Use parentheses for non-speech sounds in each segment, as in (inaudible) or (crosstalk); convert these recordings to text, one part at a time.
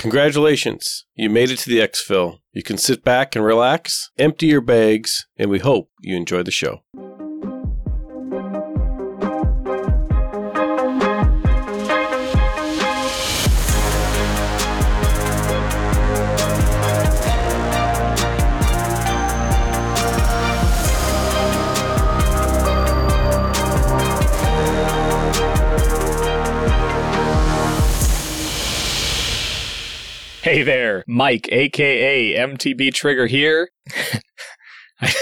Congratulations, you made it to the exfil. You can sit back and relax, empty your bags, and we hope you enjoy the show. Hey there, Mike, aka MTB Trigger here. (laughs) I,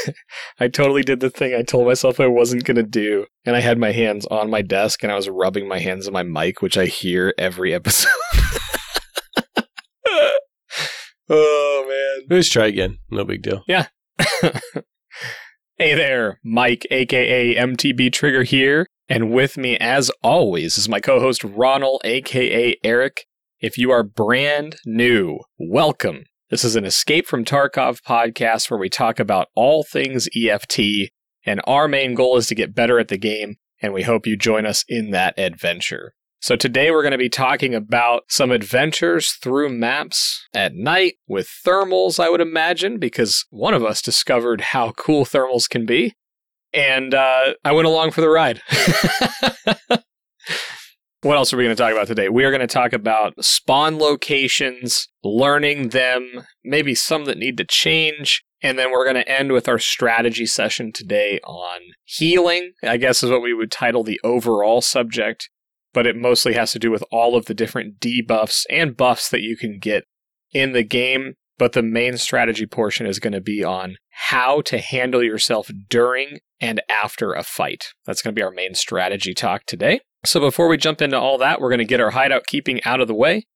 I totally did the thing I told myself I wasn't going to do. And I had my hands on my desk and I was rubbing my hands on my mic, which I hear every (laughs) episode. (laughs) oh, man. Let's try again. No big deal. Yeah. hey there, Mike, aka MTB Trigger here. And with me, as always, is my co host Ronald, aka Eric. If you are brand new, welcome. This is an Escape from Tarkov podcast where we talk about all things EFT, and our main goal is to get better at the game, and we hope you join us in that adventure. So, today we're going to be talking about some adventures through maps at night with thermals, I would imagine, because one of us discovered how cool thermals can be. And uh, I went along for the ride. (laughs) What else are we going to talk about today? We are going to talk about spawn locations, learning them, maybe some that need to change, and then we're going to end with our strategy session today on healing, I guess is what we would title the overall subject, but it mostly has to do with all of the different debuffs and buffs that you can get in the game. But the main strategy portion is going to be on how to handle yourself during and after a fight. That's going to be our main strategy talk today. So before we jump into all that, we're going to get our hideout keeping out of the way.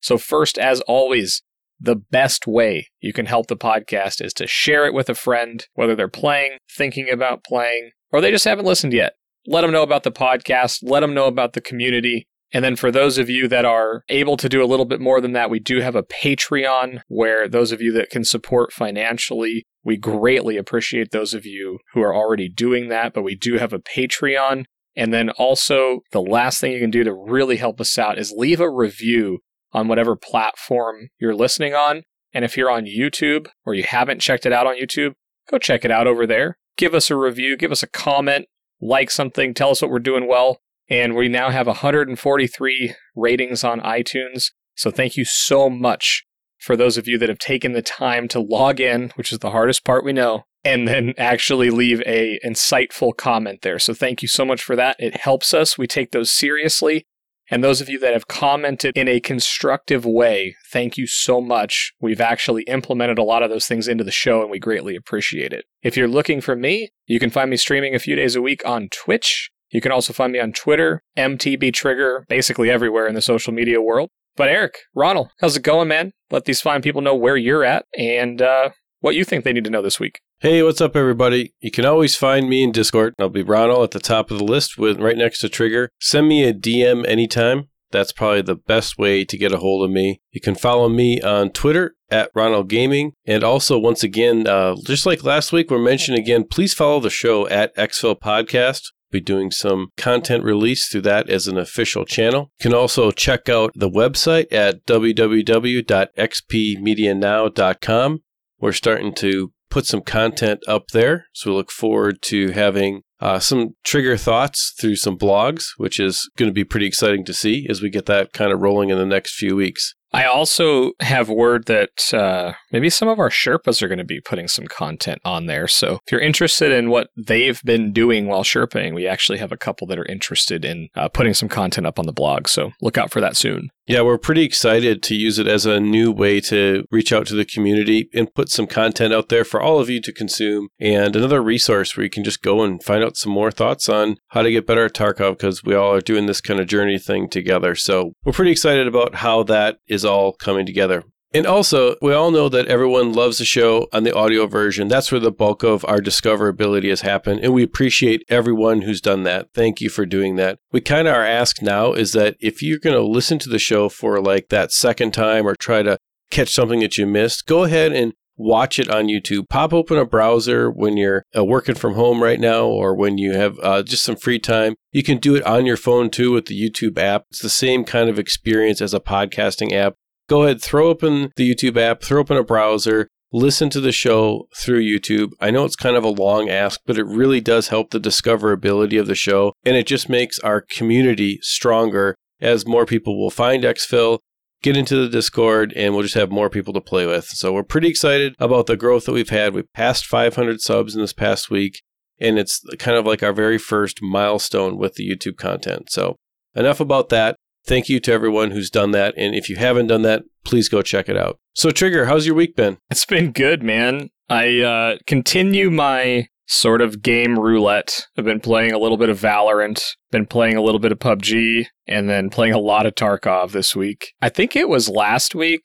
So, first, as always, the best way you can help the podcast is to share it with a friend, whether they're playing, thinking about playing, or they just haven't listened yet. Let them know about the podcast, let them know about the community. And then for those of you that are able to do a little bit more than that, we do have a Patreon where those of you that can support financially, we greatly appreciate those of you who are already doing that, but we do have a Patreon and then also, the last thing you can do to really help us out is leave a review on whatever platform you're listening on. And if you're on YouTube or you haven't checked it out on YouTube, go check it out over there. Give us a review, give us a comment, like something, tell us what we're doing well. And we now have 143 ratings on iTunes. So thank you so much for those of you that have taken the time to log in, which is the hardest part we know, and then actually leave a insightful comment there. So thank you so much for that. It helps us. We take those seriously. And those of you that have commented in a constructive way, thank you so much. We've actually implemented a lot of those things into the show and we greatly appreciate it. If you're looking for me, you can find me streaming a few days a week on Twitch. You can also find me on Twitter, MTB Trigger, basically everywhere in the social media world. But Eric, Ronald, how's it going, man? Let these fine people know where you're at and uh, what you think they need to know this week. Hey, what's up, everybody? You can always find me in Discord. I'll be Ronald at the top of the list with right next to Trigger. Send me a DM anytime. That's probably the best way to get a hold of me. You can follow me on Twitter at Ronald Gaming. And also, once again, uh, just like last week, we're mentioning again, please follow the show at Exfil Podcast. Be doing some content release through that as an official channel. You can also check out the website at www.xpmedianow.com. We're starting to put some content up there. So we look forward to having uh, some trigger thoughts through some blogs, which is going to be pretty exciting to see as we get that kind of rolling in the next few weeks. I also have word that uh, maybe some of our Sherpas are going to be putting some content on there. So if you're interested in what they've been doing while Sherpaing, we actually have a couple that are interested in uh, putting some content up on the blog. So look out for that soon. Yeah, we're pretty excited to use it as a new way to reach out to the community and put some content out there for all of you to consume and another resource where you can just go and find out some more thoughts on how to get better at Tarkov because we all are doing this kind of journey thing together. So we're pretty excited about how that is all coming together. And also, we all know that everyone loves the show on the audio version. That's where the bulk of our discoverability has happened. And we appreciate everyone who's done that. Thank you for doing that. We kind of are asked now is that if you're going to listen to the show for like that second time or try to catch something that you missed, go ahead and watch it on YouTube. Pop open a browser when you're uh, working from home right now or when you have uh, just some free time. You can do it on your phone too with the YouTube app. It's the same kind of experience as a podcasting app. go ahead, throw open the YouTube app, throw open a browser, listen to the show through YouTube. I know it's kind of a long ask, but it really does help the discoverability of the show. And it just makes our community stronger as more people will find Exfil, get into the Discord, and we'll just have more people to play with. So we're pretty excited about the growth that we've had. We've passed 500 subs in this past week, and it's kind of like our very first milestone with the YouTube content. So enough about that. Thank you to everyone who's done that. And if you haven't done that, please go check it out. So, Trigger, how's your week been? It's been good, man. I uh, continue my sort of game roulette. I've been playing a little bit of Valorant, been playing a little bit of PUBG, and then playing a lot of Tarkov this week. I think it was last week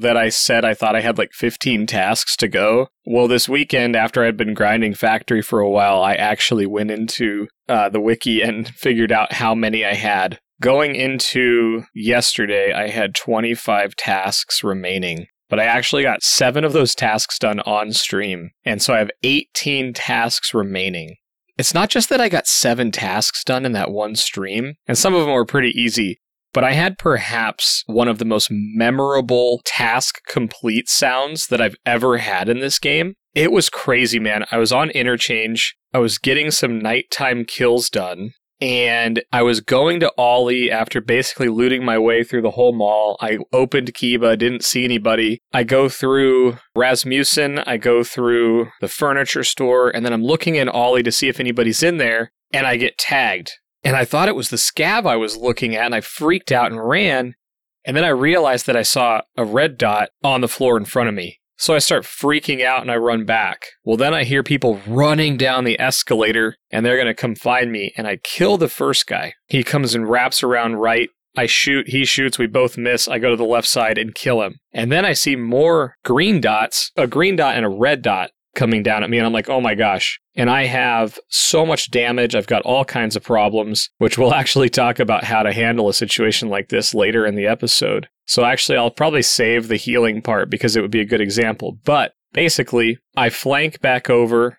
that I said I thought I had like 15 tasks to go. Well, this weekend, after I'd been grinding Factory for a while, I actually went into uh, the wiki and (laughs) figured out how many I had. Going into yesterday, I had 25 tasks remaining, but I actually got seven of those tasks done on stream. And so I have 18 tasks remaining. It's not just that I got seven tasks done in that one stream, and some of them were pretty easy, but I had perhaps one of the most memorable task complete sounds that I've ever had in this game. It was crazy, man. I was on interchange. I was getting some nighttime kills done and I was going to Ollie after basically looting my way through the whole mall. I opened Kiba, didn't see anybody. I go through Rasmussen, I go through the furniture store, and then I'm looking in Ollie to see if anybody's in there, and I get tagged. And I thought it was the scav I was looking at, and I freaked out and ran. And then I realized that I saw a red dot on the floor in front of me. So I start freaking out and I run back. Well, then I hear people running down the escalator and they're going to come find me. And I kill the first guy. He comes and wraps around right. I shoot, he shoots, we both miss. I go to the left side and kill him. And then I see more green dots, a green dot and a red dot coming down at me. And I'm like, oh my gosh. And I have so much damage. I've got all kinds of problems, which we'll (laughs) actually talk about how to handle a situation like this later in the episode. So actually, I'll probably save the healing part because it would be a good example. But basically, I flank back over.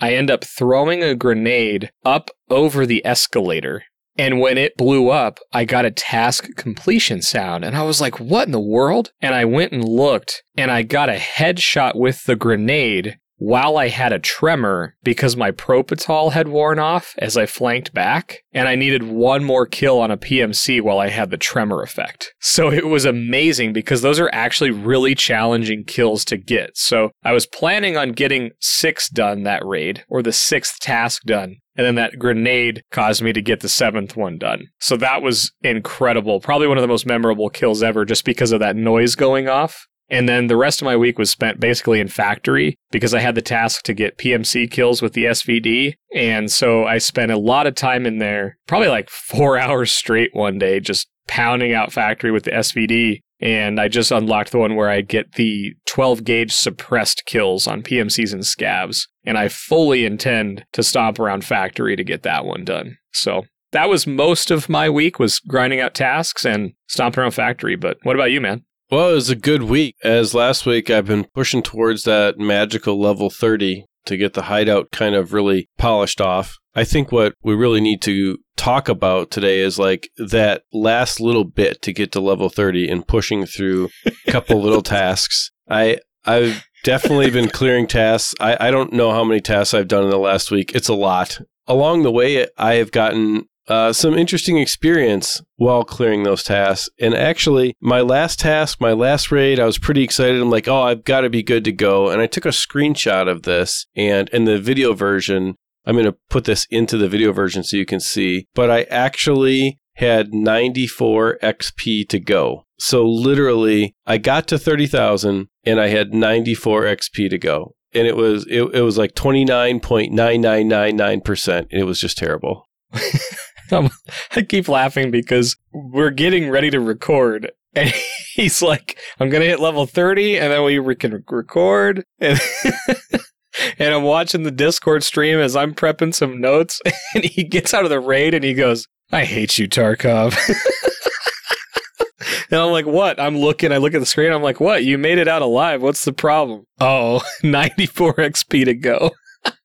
I end up throwing a grenade up over the escalator. And when it blew up, I got a task completion sound. And I was like, what in the world? And I went and looked and I got a headshot with the grenade while I had a tremor because my Propital had worn off as I flanked back, and I needed one more kill on a PMC while I had the tremor effect. So it was amazing because those are actually really challenging kills to get. So I was planning on getting six done that raid, or the sixth task done. And then that grenade caused me to get the seventh one done. So that was incredible. Probably one of the most memorable kills ever just because of that noise going off. And then the rest of my week was spent basically in factory because I had the task to get PMC kills with the SVD. And so I spent a lot of time in there, probably like four (laughs) hours straight one day, just pounding out factory with the SVD. And I just unlocked the one where I get the 12 gauge suppressed kills on PMCs and scavs. And I fully intend to stomp around factory to get that one done. So that was most of my week was grinding out tasks and stomping around factory. But what about you, man? Well, it was a good week. As last week, I've been pushing towards that magical level 30 to get the hideout kind of really polished off. I think what we really need to talk about today is like that last little bit to get to level 30 and pushing through a couple (laughs) little tasks. I I've definitely been clearing tasks. I, I don't know how many tasks I've done in the last week. It's a lot. Along the way, I have gotten uh, some interesting experience while clearing those tasks. And actually, my last task, my last raid, I was pretty excited. I'm like, oh, I've got to be good to go. And I took a screenshot of this, and in the video version, I'm going to put this into the video version so you can see. But I actually had 94 XP to go. So literally, I got to 30,000 and I had 94 XP to go. And it was it, it was like 29.9999%. And it was just terrible. (laughs) (laughs) Um, I keep laughing because we're getting ready to record. And (laughs) he's like, I'm going to hit level 30 and then we can record. (laughs) And, and I'm watching the Discord stream as I'm prepping some notes. And he gets out of the raid and he goes, I hate you, Tarkov. and I'm like, what? I'm looking, I look at the screen. I'm like, what? You made it out alive. What's the problem? Oh, 94 XP to go.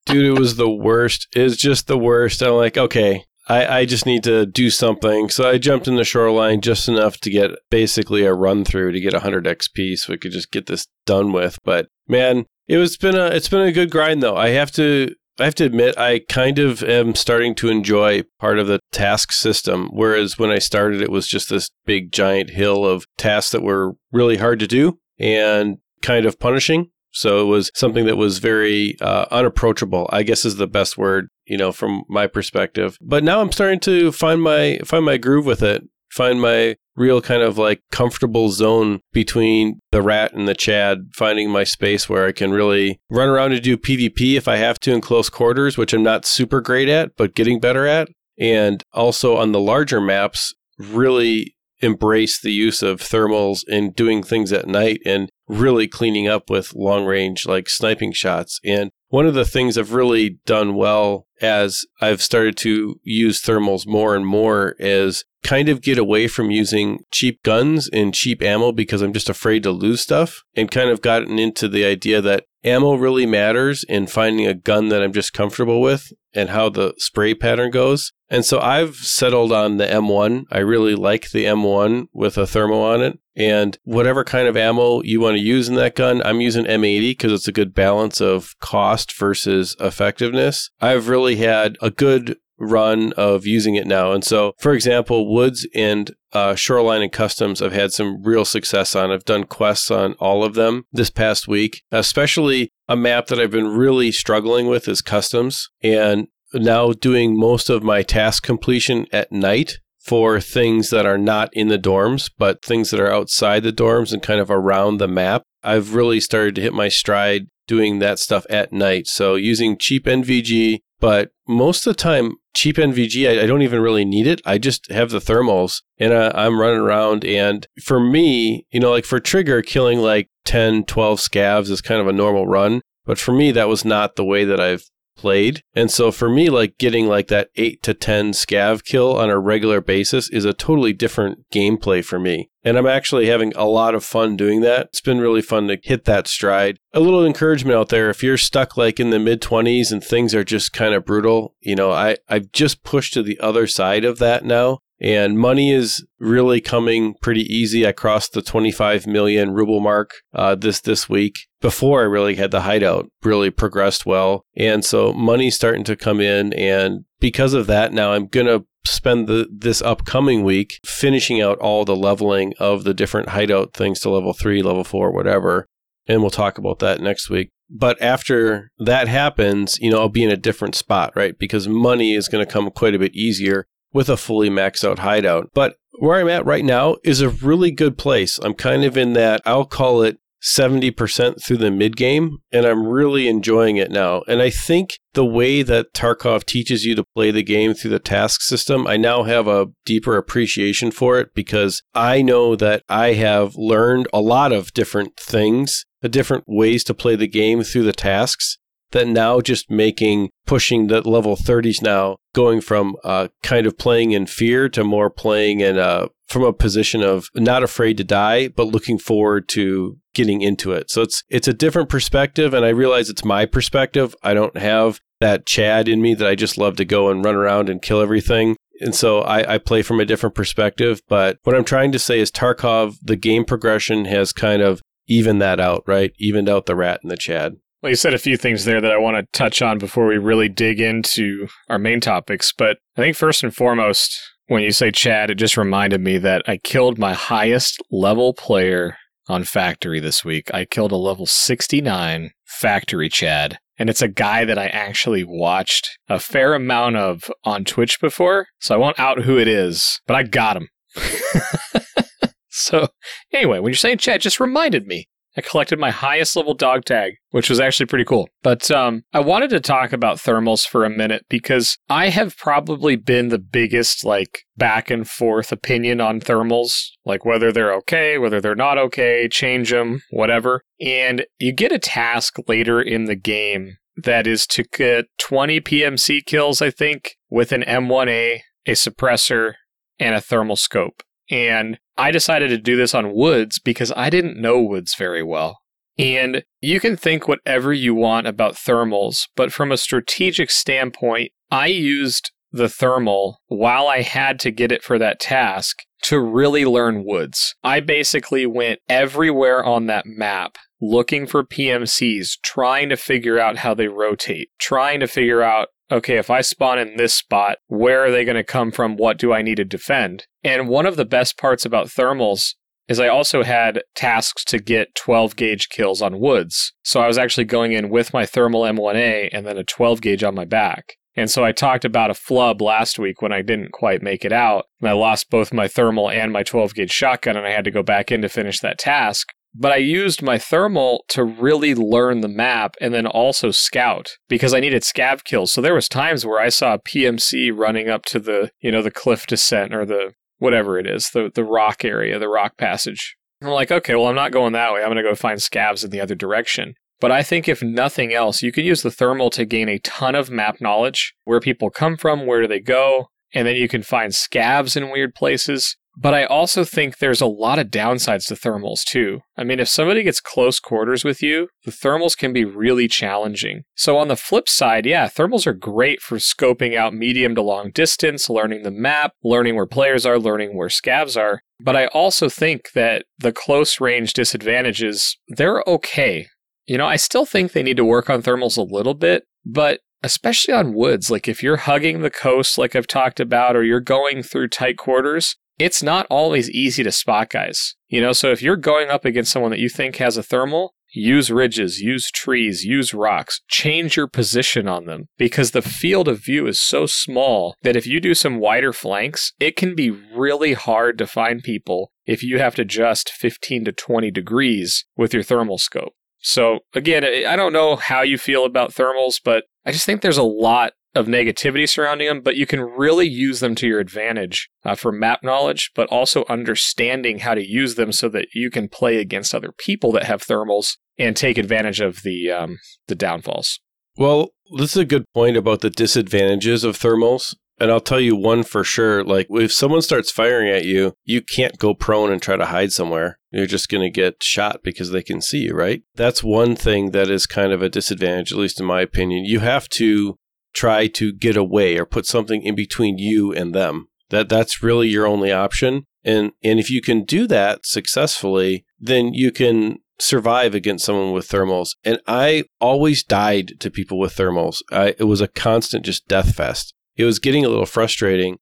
Dude, it was the worst. It's just the worst. I'm like, okay, I, I just need to do something. So I jumped in the shoreline just enough to get basically a run through to get 100 XP so we could just get this done with. But man, it was been a it's been a good grind though. I have to I have to admit, I kind of am starting to enjoy part of the task system. Whereas when I started, it was just this big giant hill of tasks that were really hard to do and kind of punishing. So it was something that was very uh, unapproachable. I guess is the best word, you know, from my perspective. But now I'm starting to find my find my groove with it. Find my real kind of like comfortable zone between the rat and the Chad, finding my space where I can really run around and do PvP if I have to in close quarters, which I'm not super great at, but getting better at. And also on the larger maps, really embrace the use of thermals and doing things at night and really cleaning up with long range like sniping shots. And one of the things I've really done well as I've started to use thermals more and more is kind of get away from using cheap guns and cheap ammo because I'm just afraid to lose stuff and kind of gotten into the idea that ammo really matters in finding a gun that I'm just comfortable with and how the spray pattern goes. And so I've settled on the M1. I really like the M1 with a thermo on it. And whatever kind of ammo you want to use in that gun, I'm using M80 because it's a good balance of cost versus effectiveness. I've really had a good run of using it now. And so, for example, Woods and uh, Shoreline and Customs I've had some real success on. I've done quests on all of them this past week, especially a map that I've been really struggling with is Customs. And now doing most of my task completion at night for things that are not in the dorms, but things that are outside the dorms and kind of around the map. I've really started to hit my stride doing that stuff at night. So using cheap NVG, but most of the time, cheap NVG, I, I, don't even really need it. I just have the thermals and uh, I'm running around. And for me, you know, like for Trigger, killing like 10, 12 scavs is kind of a normal run. But for me, that was not the way that I've played. And so for me, like getting like that eight to 10 scav kill on a regular basis is a totally different gameplay for me. And I'm actually having a lot of fun doing that. It's been really fun to hit that stride. A little encouragement out there. If you're stuck like in the mid 20s and things are just kind of brutal, you know, I, I've just pushed to the other side of that now. And money is really coming pretty easy. I crossed the 25 million ruble mark uh, this this week. Before I really had the hideout, really progressed well, and so money's starting to come in. And because of that, now I'm gonna spend the this upcoming week finishing out all the leveling of the different hideout things to level three, level four, whatever. And we'll talk about that next week. But after that happens, you know, I'll be in a different spot, right? Because money is going to come quite a bit easier with a fully maxed out hideout. But where I'm at right now is a really good place. I'm kind of in that, I'll call it 70% through the mid game, and I'm really enjoying it now. And I think the way that Tarkov teaches you to play the game through the task system, I now have a deeper appreciation for it because I know that I have learned a lot of different things, the different ways to play the game through the tasks that now just making pushing the level 30s now going from uh, kind of playing in fear to more playing in a from a position of not afraid to die but looking forward to getting into it. So it's it's a different perspective and i realize it's my perspective. I don't have that chad in me that i just love to go and run around and kill everything. And so I, I play from a different perspective but what i'm trying to say is tarkov the game progression has kind of evened that out right? Evened out the rat and the chad. Well, you said a few things there that I want to touch on before we really dig into our main topics. But I think first and foremost, when you say Chad, it just reminded me that I killed my highest level player on Factory this week. I killed a level 69 Factory Chad. And it's a guy that I actually watched a fair amount of on Twitch before. So I won't out who it is, but I got him. (laughs) so anyway, when you're saying Chad, just reminded me I collected my highest level dog tag, which was actually pretty cool. But um, I wanted to talk about thermals for a minute because I have probably been the biggest like back and forth opinion on thermals, like whether they're okay, whether they're not okay, change them, whatever. And you get a task later in the game that is to get 20 PMC kills, I think, with an M1A, a suppressor, and a thermal scope. And I decided to do this on Woods because I didn't know Woods very well. And you can think whatever you want about thermals, but from a strategic standpoint, I used the thermal while I had to get it for that task to really learn woods. I basically went everywhere on that map looking for PMCs, trying to figure out how they rotate, trying to figure out okay, if I spawn in this spot, where are they going to come from? What do I need to defend? And one of the best parts about thermals is I also had tasks to get 12 gauge kills on woods. So I was actually going in with my thermal M1A and then a 12 gauge on my back. And so I talked about a flub last week when I didn't quite make it out. And I lost both my thermal and my 12 gauge shotgun, and I had to go back in to finish that task. But I used my thermal to really learn the map and then also scout because I needed scav kills. So there was times where I saw a PMC running up to the, you know, the cliff descent or the whatever it is, the the rock area, the rock passage. I'm like, okay, well, I'm not going that way. I'm going to go find scavs in the other direction. But I think if nothing else, you could use the thermal to gain a ton of map knowledge, where people come from, where do they go, and then you can find scavs in weird places. But I also think there's a lot of downsides to thermals too. I mean, if somebody gets close quarters with you, the thermals can be really challenging. So on the flip side, yeah, thermals are great for scoping out medium to long distance, learning the map, learning where players are, learning where scavs are. But I also think that the close range disadvantages, they're okay. You know, I still think they need to work on thermals a little bit, but especially on woods, like if you're hugging the coast, like I've talked about, or you're going through tight quarters, it's not always easy to spot guys. You know, so if you're going up against someone that you think has a thermal, use ridges, use trees, use rocks, change your position on them because the field of view is so small that if you do some wider flanks, it can be really hard to find people if you have to adjust 15 to 20 degrees with your thermal scope. So again, I don't know how you feel about thermals, but I just think there's a lot of negativity surrounding them, but you can really use them to your advantage uh, for map knowledge, but also understanding how to use them so that you can play against other people that have thermals and take advantage of the um, the downfalls. Well, this is a good point about the disadvantages of thermals. And I'll tell you one for sure. Like, if someone starts firing at you, you can't go prone and try to hide somewhere. You're just going to get shot because they can see you, right? That's one thing that is kind of a disadvantage, at least in my opinion. You have to try to get away or put something in between you and them. That that's really your only option. And and if you can do that successfully, then you can survive against someone with thermals. And I always died to people with thermals. I, it was a constant just death fest it was getting a little frustrating.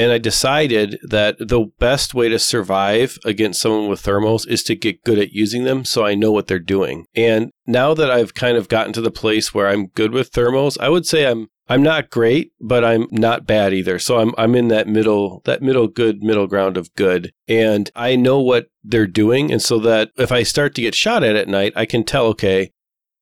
And I decided that the best way to survive against someone with thermals is to get good at using them so I know what they're doing. And now that I've kind of gotten to the place where I'm good with thermals, I would say I'm I'm not great, but I'm not bad either. So I'm I'm in that middle that middle good middle ground of good. And I know what they're doing and so that if I start to get shot at at night, I can tell okay,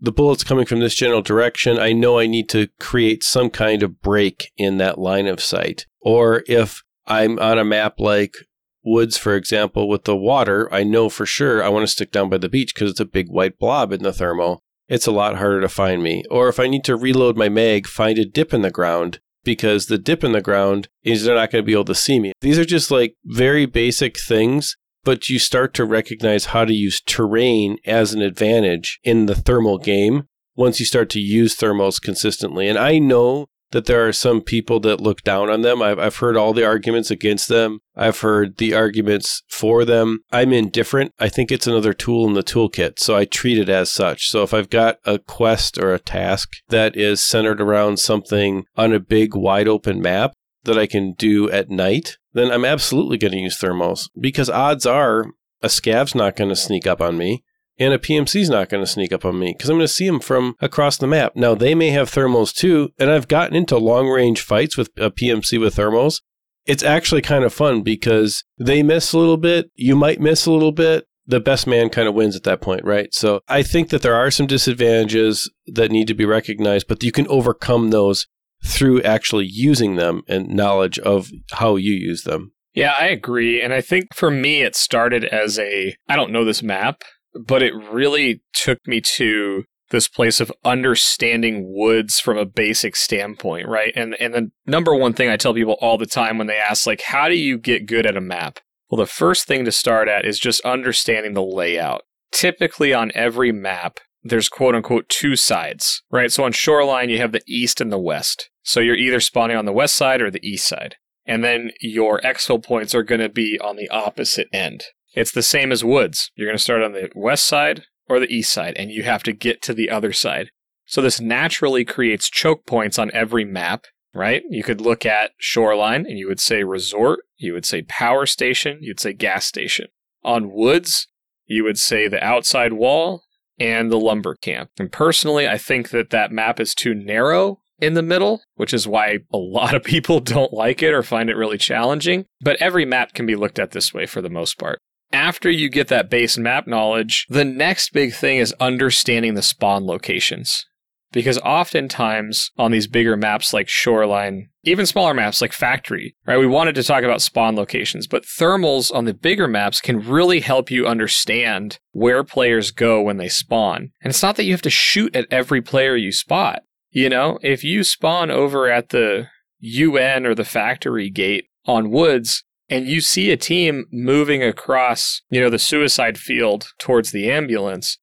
the bullet's coming from this general direction. I know I need to create some kind of break in that line of sight. Or if I'm on a map like woods, for example, with the water, I know for sure I want to stick down by the beach because it's a big white blob in the thermal. It's a lot harder to find me. Or if I need to reload my mag, find a dip in the ground because the dip in the ground is they're not going to be able to see me. These are just like very basic things but you start to recognize how to use terrain as an advantage in the thermal game once you start to use thermals consistently. And I know that there are some people that look down on them. I've, I've heard all the arguments against them. I've heard the arguments for them. I'm indifferent. I think it's another tool in the toolkit. So I treat it as such. So if I've got a quest or a task that is centered around something on a big wide open map that I can do at night, then I'm absolutely going to use thermals because odds are a scav's not going to sneak up on me and a PMC's not going to sneak up on me because I'm going to see them from across the map. Now, they may have thermals too, and I've gotten into long range fights with a PMC with thermals. It's actually kind of fun because they miss a little bit, you might miss a little bit. The best man kind of wins at that point, right? So I think that there are some disadvantages that need to be recognized, but you can overcome those through actually using them and knowledge of how you use them. Yeah, I agree. And I think for me, it started as a I don't know this map, but it really took me to this place of understanding woods from a basic standpoint, right? And and the number one thing I tell people all the time when they ask like how do you get good at a map? Well, the first thing to start at is just understanding the layout. Typically on every map, there's quote unquote two sides, right? So on shoreline, you have the east and the west. So you're either spawning on the west side or the east side. And then your exfil points are going to be on the opposite end. It's the same as woods. You're going to start on the west side or the east side, and you have to get to the other side. So this naturally creates choke points on every map, right? You could look at shoreline and you would say resort, you would say power station, you'd say gas station. On woods, you would say the outside wall and the lumber camp. And personally, I think that that map is too narrow in the middle, which is why a lot of (laughs) people don't like it or find it really challenging. But every map can be looked at this way for the most part. After you get that base map knowledge, the next big thing is understanding the spawn locations. Because oftentimes on these bigger maps like Shoreline, even smaller maps like Factory, right, we wanted to talk about spawn locations, but thermals on the bigger maps can really help you understand where players go when they spawn. And it's not that you have to shoot at every player you spot. You know, if you spawn over at the UN or the factory gate on Woods, and you see a team moving across, you know, the suicide field towards the ambulance,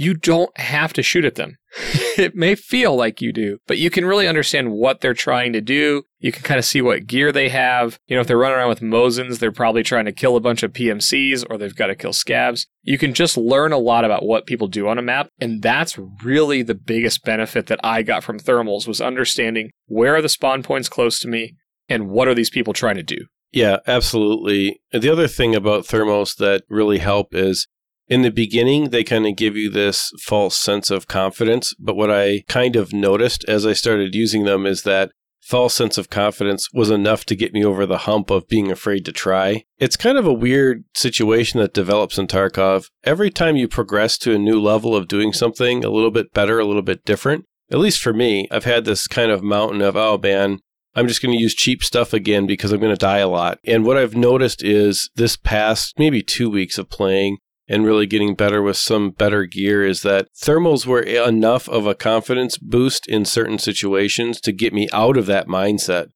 you don't have to shoot at them. (laughs) it may feel like you do, but you can really understand what they're trying to do. You can kind of see what gear they have. You know, if they're running around with Mosins, they're probably trying to kill a bunch of PMCs or they've got to kill scavs. You can just learn a lot about what people do on a map. And that's really the biggest benefit that I got from thermals was understanding where are the spawn points close to me and what are these people trying to do. Yeah, absolutely. The other thing about thermals that really help is in the beginning, they kind of give you this false sense of confidence. But what I kind of noticed as I started using them is that false sense of confidence was enough to get me over the hump of being afraid to try. It's kind of a weird situation that develops in Tarkov. Every time you progress to a new level of doing something a little bit better, a little bit different, at least for me, I've had this kind of mountain of, oh man, I'm just going to use cheap stuff again because I'm going to die a lot. And what I've noticed is this past maybe two weeks of playing and really getting better with some better gear is that thermals were enough of a confidence boost in certain situations to get me out of that mindset.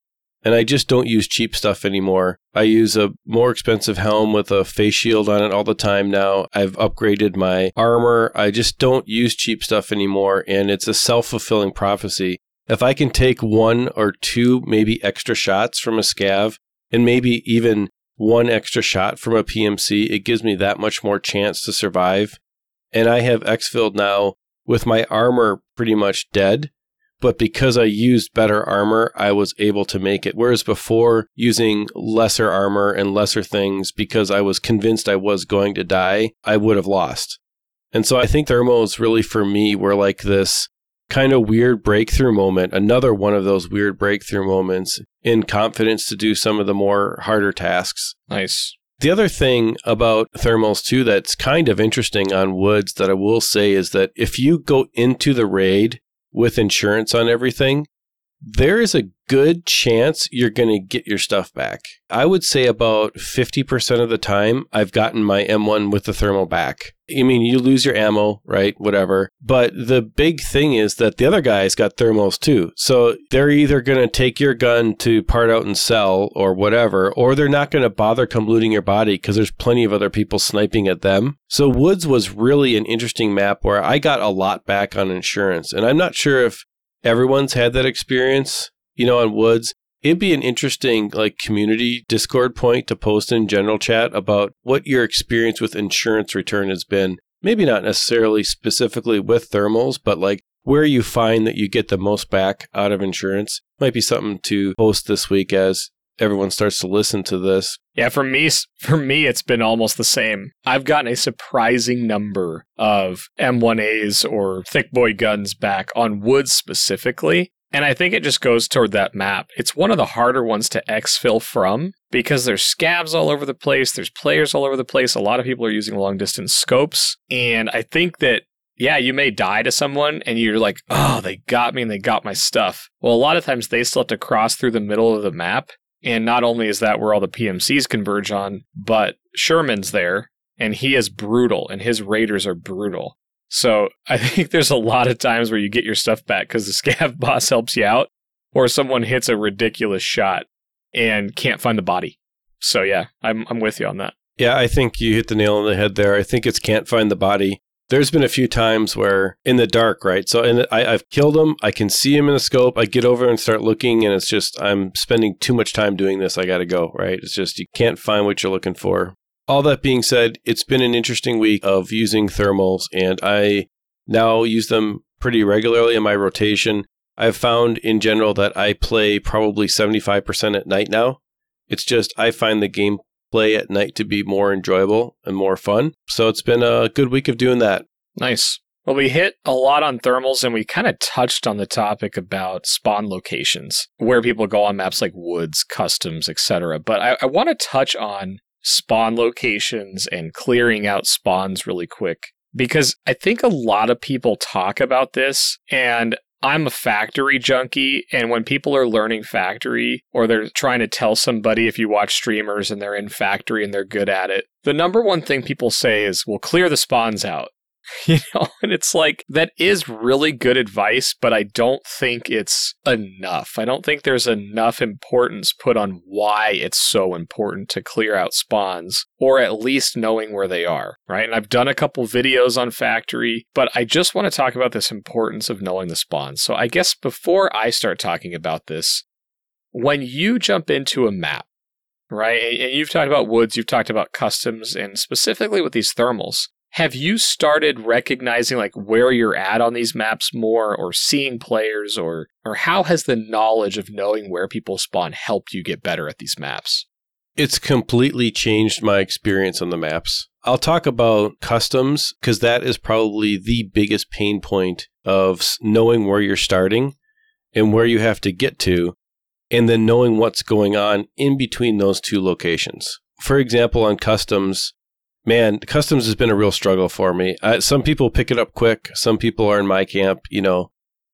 And I just don't use cheap stuff anymore. I use a more expensive helm with a face shield on it all the time now. I've upgraded my armor. I just don't use cheap stuff anymore. And it's a self fulfilling prophecy if I can take one or two, maybe extra shots from a scav, and maybe even one extra shot from a PMC, it gives me that much more chance to survive. And I have exfilled now with my armor pretty much dead. But because I used better armor, I was able to make it. Whereas before, using lesser armor and lesser things because I was convinced I was going to die, I would have lost. And so I think thermals really for me were like this kind of weird breakthrough moment, another one of those weird breakthrough moments in confidence to do some of the more harder tasks. Nice. The other thing about thermals too that's kind of interesting on woods that I will say is that if you go into the raid with insurance on everything, there is a good chance you're going to get your stuff back. I would say about 50% of the time I've gotten my M1 with the thermal back. I mean, you lose your ammo, right? Whatever. But the big thing is that the other guys got thermals too. So they're either going to take your gun to part out and sell or whatever, or they're not going to bother come looting your body because there's plenty of other people sniping at them. So Woods was really an interesting map where I got a lot back on insurance. And I'm not sure if everyone's had that experience, you know, on Woods. It'd be an interesting like community Discord point to post in general chat about what your experience with insurance return has been. Maybe not necessarily specifically with thermals, but like where you find that you get the most back out of insurance might be something to post this week as everyone starts to listen to this. Yeah, for me, for me, it's been almost the same. I've gotten a surprising number of M1As or thick boy guns back on wood specifically. And I think it just goes toward that map. It's one of the harder ones to exfil from because there's scavs all over the place, there's players all over the place. A lot of people are using long distance scopes. And I think that yeah, you may die to someone and you're like, oh, they got me and they got my stuff. Well, a lot of times they still have to cross through the middle of the map and not only is that where all the PMCs converge on, but Shturman's there and he is brutal and his raiders are brutal. So (laughs) I think there's a lot of times where you get your stuff back because the scav (laughs) boss helps you out or someone hits a ridiculous shot and can't find the body. So yeah, I'm I'm with you on that. Yeah, I think you hit the nail on the head there. I think it's can't find the body. There's been a few times where in the dark, right? So and I, I've killed them. I can see him in the scope. I get over and start looking, and it's just I'm spending too much time doing this. I got to go, right? It's just you can't find what you're looking for. All that being said, it's been an interesting week of using thermals, and I now use them pretty regularly in my rotation. I've found in general that I play probably 75% at night now. It's just I find the gameplay at night to be more enjoyable and more fun. So it's been a good week of doing that. Nice. Well, we hit a lot on thermals and we kind of touched on the topic about spawn locations, where people go on maps like woods, customs, etc. But I, I want to touch on spawn locations and clearing out spawns really quick because I think a lot of people talk about this and I'm a factory junkie, and when people are learning factory or they're trying to tell somebody if you watch streamers and they're in factory and they're good at it, the number one thing people say is, well, clear the spawns out. (laughs) you know and it's like that is really good advice but i don't think it's enough. I don't think there's enough importance put on why it's so important to clear out spawns or at least knowing where they are right? And i've done a couple videos on factory but i just want to talk about this importance of knowing the spawns. So i guess before i start talking about this when you jump into a map right and you've talked about woods you've talked about customs and specifically with these thermals have you started recognizing like where you're at on these maps more or seeing players or or how has the knowledge of knowing where people spawn helped you get better at these maps? It's completely changed my experience on the maps. I'll talk about customs because that is probably the biggest pain point of knowing where you're starting and where you have to get to, and then knowing what's going on in between those two locations. For example, on customs, man, customs has been a real struggle for me. Some people pick it up quick. Some people are in my camp. You know,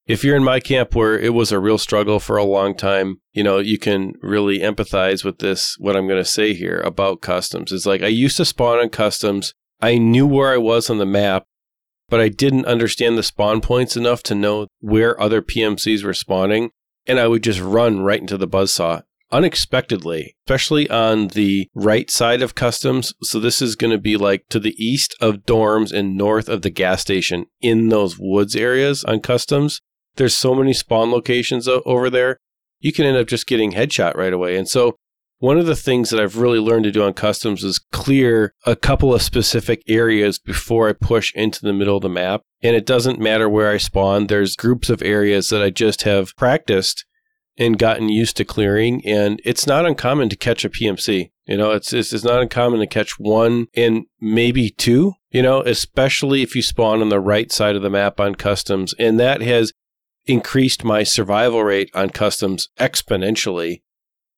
if you're in my camp where it was a real struggle for a long time, you know, you can really empathize with this, what I'm going to say here about customs. It's like I used to spawn on customs. I knew where I was on the map, but I didn't understand the spawn points enough to know where other PMCs were spawning. And I would just run right into the buzzsaw unexpectedly, especially on the right side of customs. So this is going to be like to the east of dorms and north of the gas station in those woods areas on customs. There's so many spawn locations over there. You can end up just getting headshot right away. And so one of the things that I've really learned to do on customs is clear a couple of specific areas before I push into the middle of the map. And it doesn't matter where I spawn, there's groups of areas that I just have practiced and gotten used to clearing. And it's not uncommon to catch a PMC. You know, it's, it's, it's not uncommon to catch one and maybe two, you know, especially if you spawn on the right side of the map on customs. And that has increased my survival rate on customs exponentially.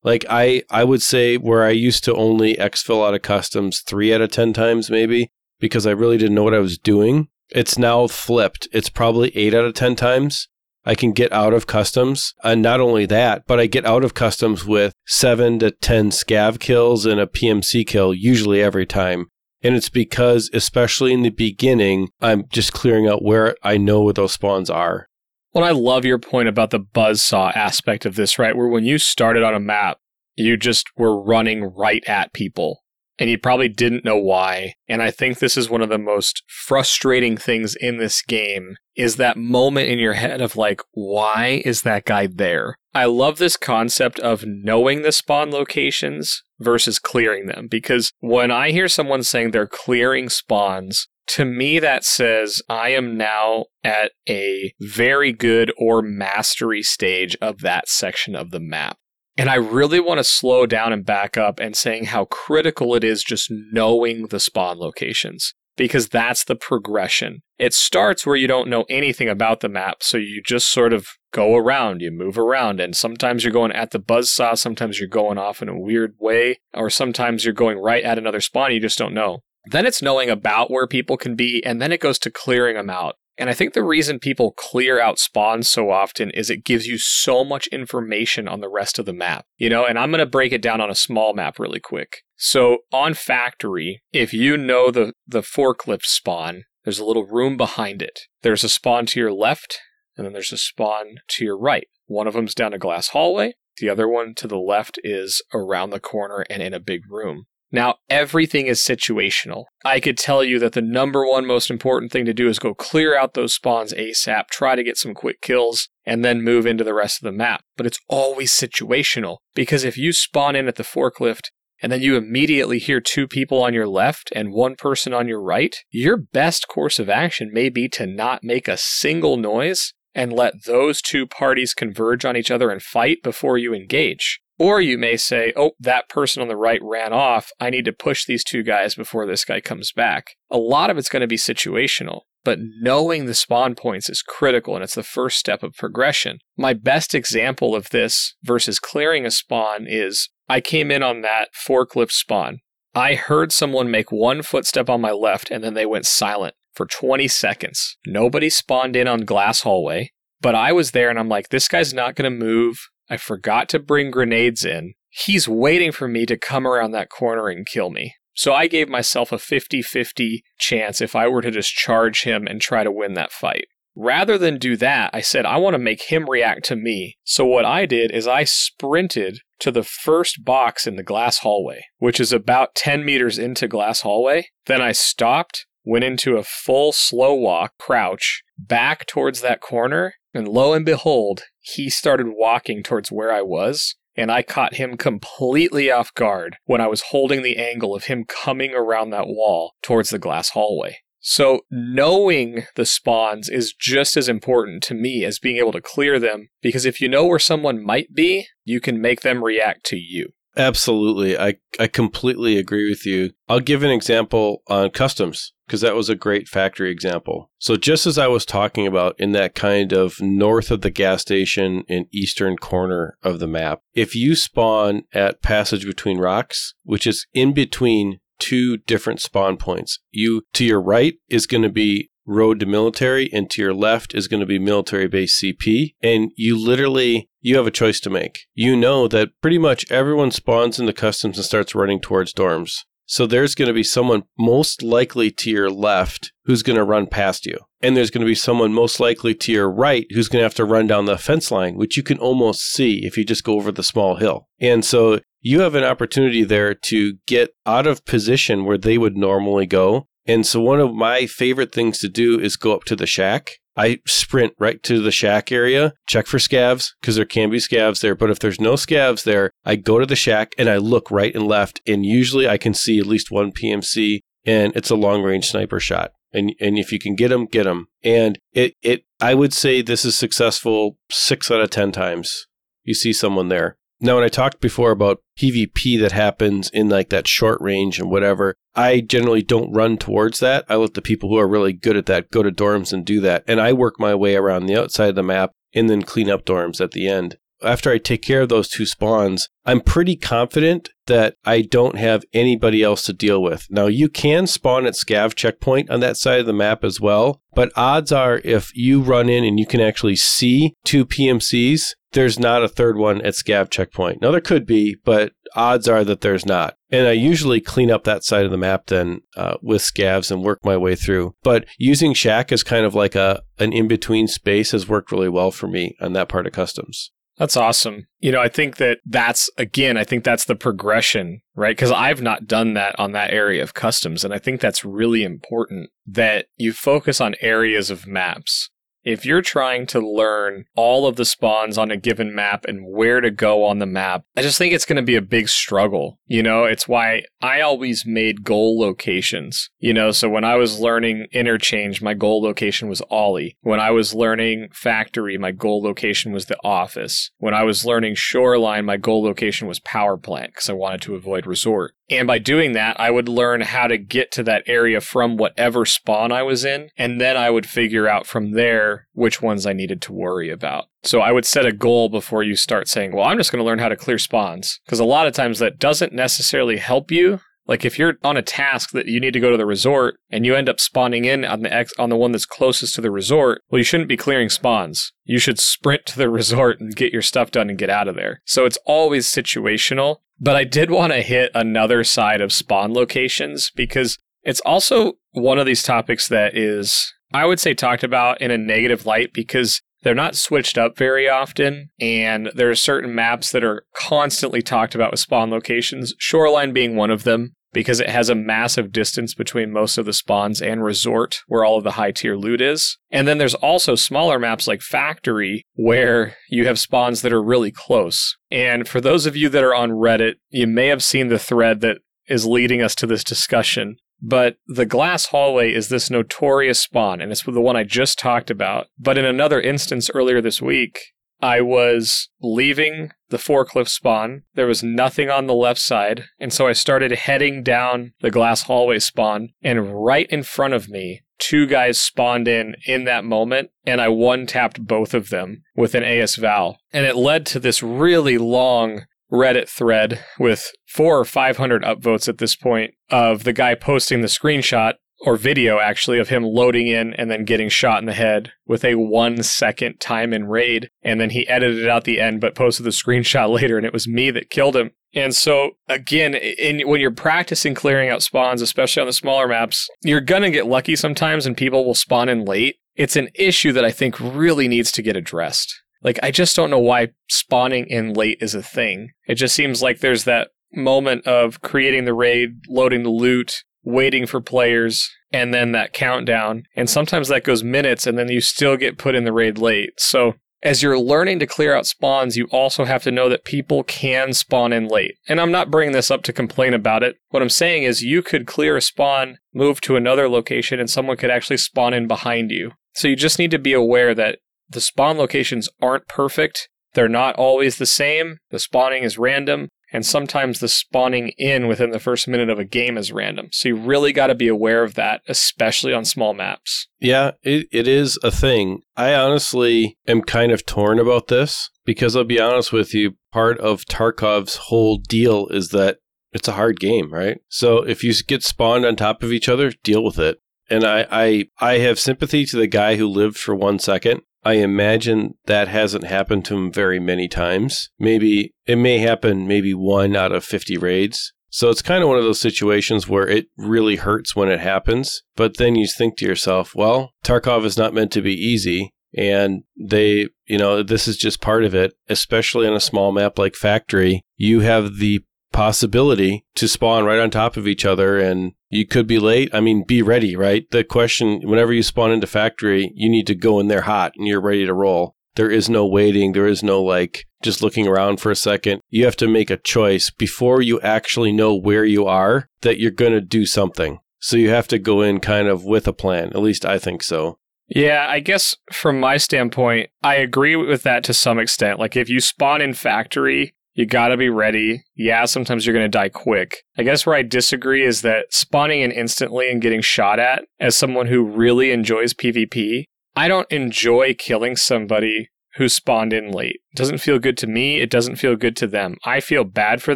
Like I, I would say where I used to only exfil out of customs three out of 10 times, maybe because I really didn't know what I was doing. It's now flipped. It's probably eight out of 10 times I can get out of customs. And not only that, but I get out of customs with seven to 10 scav kills and a PMC kill, usually every time. And it's because, especially in the beginning, I'm just clearing out where I know where those spawns are. Well, I love your point about the buzzsaw aspect of this, right? Where when you started on a map, you just were running right at people and you probably didn't know why. And I think this is one of the most frustrating things in this game is that moment in your head of like, why is that guy there? I love this concept of knowing the spawn locations versus clearing them because when I hear someone saying they're clearing spawns, to me that says I am now at a very good or mastery stage of that section of the map. And I really want to slow down and back up and saying how critical it is just knowing the spawn locations because that's the progression. It starts where you don't know anything about the map, so you just sort of go around, you move around, and sometimes you're going at the buzzsaw, sometimes you're going off in a weird way, or sometimes you're going right at another spawn, you just don't know. Then it's knowing about where people can be, and then it goes to clearing them out. And I think the reason people clear out spawns so often is it gives you so much information on the rest of the map. You know, and I'm going to break it down on a small map really quick. So on factory, if you know the the forklift spawn, there's a little room behind it. There's a spawn to your left, and then there's a spawn to your right. One of them's down a glass hallway. The other one to the left is around the corner and in a big room. Now, everything is situational. I could tell you that the number one most important thing to do is go clear out those spawns ASAP, try to get some quick kills, and then move into the rest of the map. But it's always situational because if you spawn in at the forklift and then you immediately hear two people on your left and one person on your right, your best course of action may be to not make a single noise and let those two parties converge on each other and fight before you engage. Or you may say, oh, that person on the right ran off. I need to push these two guys before this guy comes back. A lot of it's going to be situational, but knowing the spawn points is critical and it's the first step of progression. My best example of this versus clearing a spawn is I came in on that forklift spawn. I heard someone make one footstep on my left and then they went silent for 20 seconds. Nobody spawned in on glass hallway, but I was there and I'm like, this guy's not going to move. I forgot to bring grenades in. He's waiting for me to come around that corner and kill me. So I gave myself a 50 50 chance if I were to just charge him and try to win that fight. Rather than do that, I said, I want to make him react to me. So what I did is I sprinted to the first box in the glass hallway, which is about 10 meters into glass hallway. Then I stopped, went into a full slow walk, crouch, back towards that corner, and lo and behold, he started walking towards where I was. And I caught him completely off guard when I was holding the angle of him coming around that wall towards the glass hallway. So knowing the spawns is just as important to me as being able to clear them because if you know where someone might be, you can make them react to you. Absolutely. I, I completely agree with you. I'll give an example on customs because that was a great factory example. So, just as I was talking about in that kind of north of the gas station and eastern corner of the map, if you spawn at Passage Between Rocks, which is in between two different spawn points. You to your right is going to be road to military and to your left is going to be military base CP and you literally you have a choice to make. You know that pretty much everyone spawns into customs and starts running towards dorms. So there's going to be someone most likely to your left who's going to run past you. And there's going to be someone most likely to your right who's going to have to run down the fence line, which you can almost see if you just go over the small hill. And so you have an opportunity there to get out of position where they would normally go. And so one of my favorite things to do is go up to the shack. I sprint right to the shack area, check for scavs because there can be scavs there. But if there's no scavs there, I go to the shack and I look right and left. And usually I can see at least one PMC and it's a long range sniper shot. And, and if you can get them, get them. And it, it, I would say this is successful six out of 10 times. You see someone there. Now, when I talked before about PvP that happens in like that short range and whatever, I generally don't run towards that. I let the people who are really good at that go to dorms and do that. And I work my way around the outside of the map and then clean up dorms at the end. After I take care of those two spawns, I'm pretty confident that I don't have anybody else to deal with. Now, you can spawn at Scav checkpoint on that side of the map as well, but odds are if you run in and you can actually see two PMCs, there's not a third one at Scav checkpoint. Now there could be, but odds are that there's not. And I usually clean up that side of the map then uh, with scavs and work my way through. But using Shack as kind of like a an in between space has worked really well for me on that part of customs. That's awesome. You know, I think that that's, again, I think that's the progression, right? Because I've not done that on that area of customs. And I think that's really important that you focus on areas of maps if you're trying to learn all of the spawns on a given map and where to go on the map, I just think it's going to be a big struggle. You know, it's why I always made goal locations. You know, so when I was learning interchange, my goal location was OLI. When I was learning factory, my goal location was the office. When I was learning shoreline, my goal location was power plant because I wanted to avoid resort. And by doing that, I would learn how to get to that area from whatever spawn I was in. And then I would figure out from there which ones I needed to worry about. So I would set a goal before you start saying, well, I'm just going to learn how to clear spawns. Because a lot of times that doesn't necessarily help you. Like if you're on a task that you need to go to the resort and you end up spawning in on the X, on the one that's closest to the resort, well, you shouldn't be clearing spawns. You should sprint to the (laughs) resort and get your stuff done and get out of there. So it's always situational. But I did want to hit another side of spawn locations because it's also one of these topics that is, I would say, talked about in a negative light because they're not switched up very often, and there are certain maps that are constantly talked about with spawn locations, Shoreline being one of them. because it has a massive distance between most of the spawns and resort where all of the high tier loot is. And then there's also smaller maps like factory where you have spawns that are really close. And for those of you that are on Reddit, you may have seen the thread that is leading us to this discussion. But the glass hallway is this notorious spawn, and it's the one I just talked about. But in another instance earlier this week, I was leaving the forklift spawn. There was nothing on the left side. And so I started heading down the glass hallway spawn. And right in front of me, two guys spawned in in that moment. And I one tapped both of them with an AS Val. And it led to this really long Reddit thread with four or 500 upvotes at this point of the guy posting the screenshot or video actually of him loading in and then getting shot in the head with a one second time in raid. And then he edited out the end, but posted the screenshot (laughs) later, and it was me that killed him. And so again, in, when you're practicing clearing out spawns, especially on the smaller maps, you're gonna get lucky sometimes, and people will spawn in late. It's an issue that I think really needs to get addressed. Like I just don't know why spawning in late is a thing. It just seems like there's that moment of creating the raid, loading the loot, waiting for players, and then that countdown. And sometimes that goes minutes, and then you still get put in the raid late. So as you're learning to clear out spawns, you also have to know that people can spawn in late. And I'm not bringing this up to complain about it. What I'm saying is you could clear a spawn, move to another location, and someone could actually spawn in behind you. So you just need to be aware that the spawn locations aren't perfect. They're not always the same. The spawning is random and sometimes the spawning in within the first minute of a game is random. So you really got to be aware of that, especially on small maps. Yeah, it, it is a thing. I honestly am kind of torn about this because I'll be honest with you, part of Tarkov's whole deal is that it's a hard game, right? So if you get spawned on top of each other, deal with it. And I, I I have sympathy to the guy who lived for one second I imagine that hasn't happened to him very many times. Maybe it may happen maybe one out of 50 raids. So it's kind of one of those situations where it really hurts when it happens. But then you think to yourself, well, Tarkov is not meant to be easy. And they, you know, this is just part of it, especially on a small map like Factory. You have the possibility to spawn right on top of each other and you could be late. I mean, be ready, right? The question whenever you spawn into factory, you need to go in there hot and you're ready to roll. There is no waiting. There is no like just looking around for a second. You have to make a choice before you actually know where you are that you're going to do something. So you have to go in kind of with a plan. At least I think so. Yeah, I guess from my standpoint, I agree with that to some extent. Like if you spawn in factory you gotta be ready. Yeah, sometimes you're gonna die quick. I guess where I disagree is that spawning in instantly and getting shot at, as someone who really enjoys PvP, I don't enjoy killing somebody who spawned in late. It doesn't feel good to me, it doesn't feel good to them. I feel bad for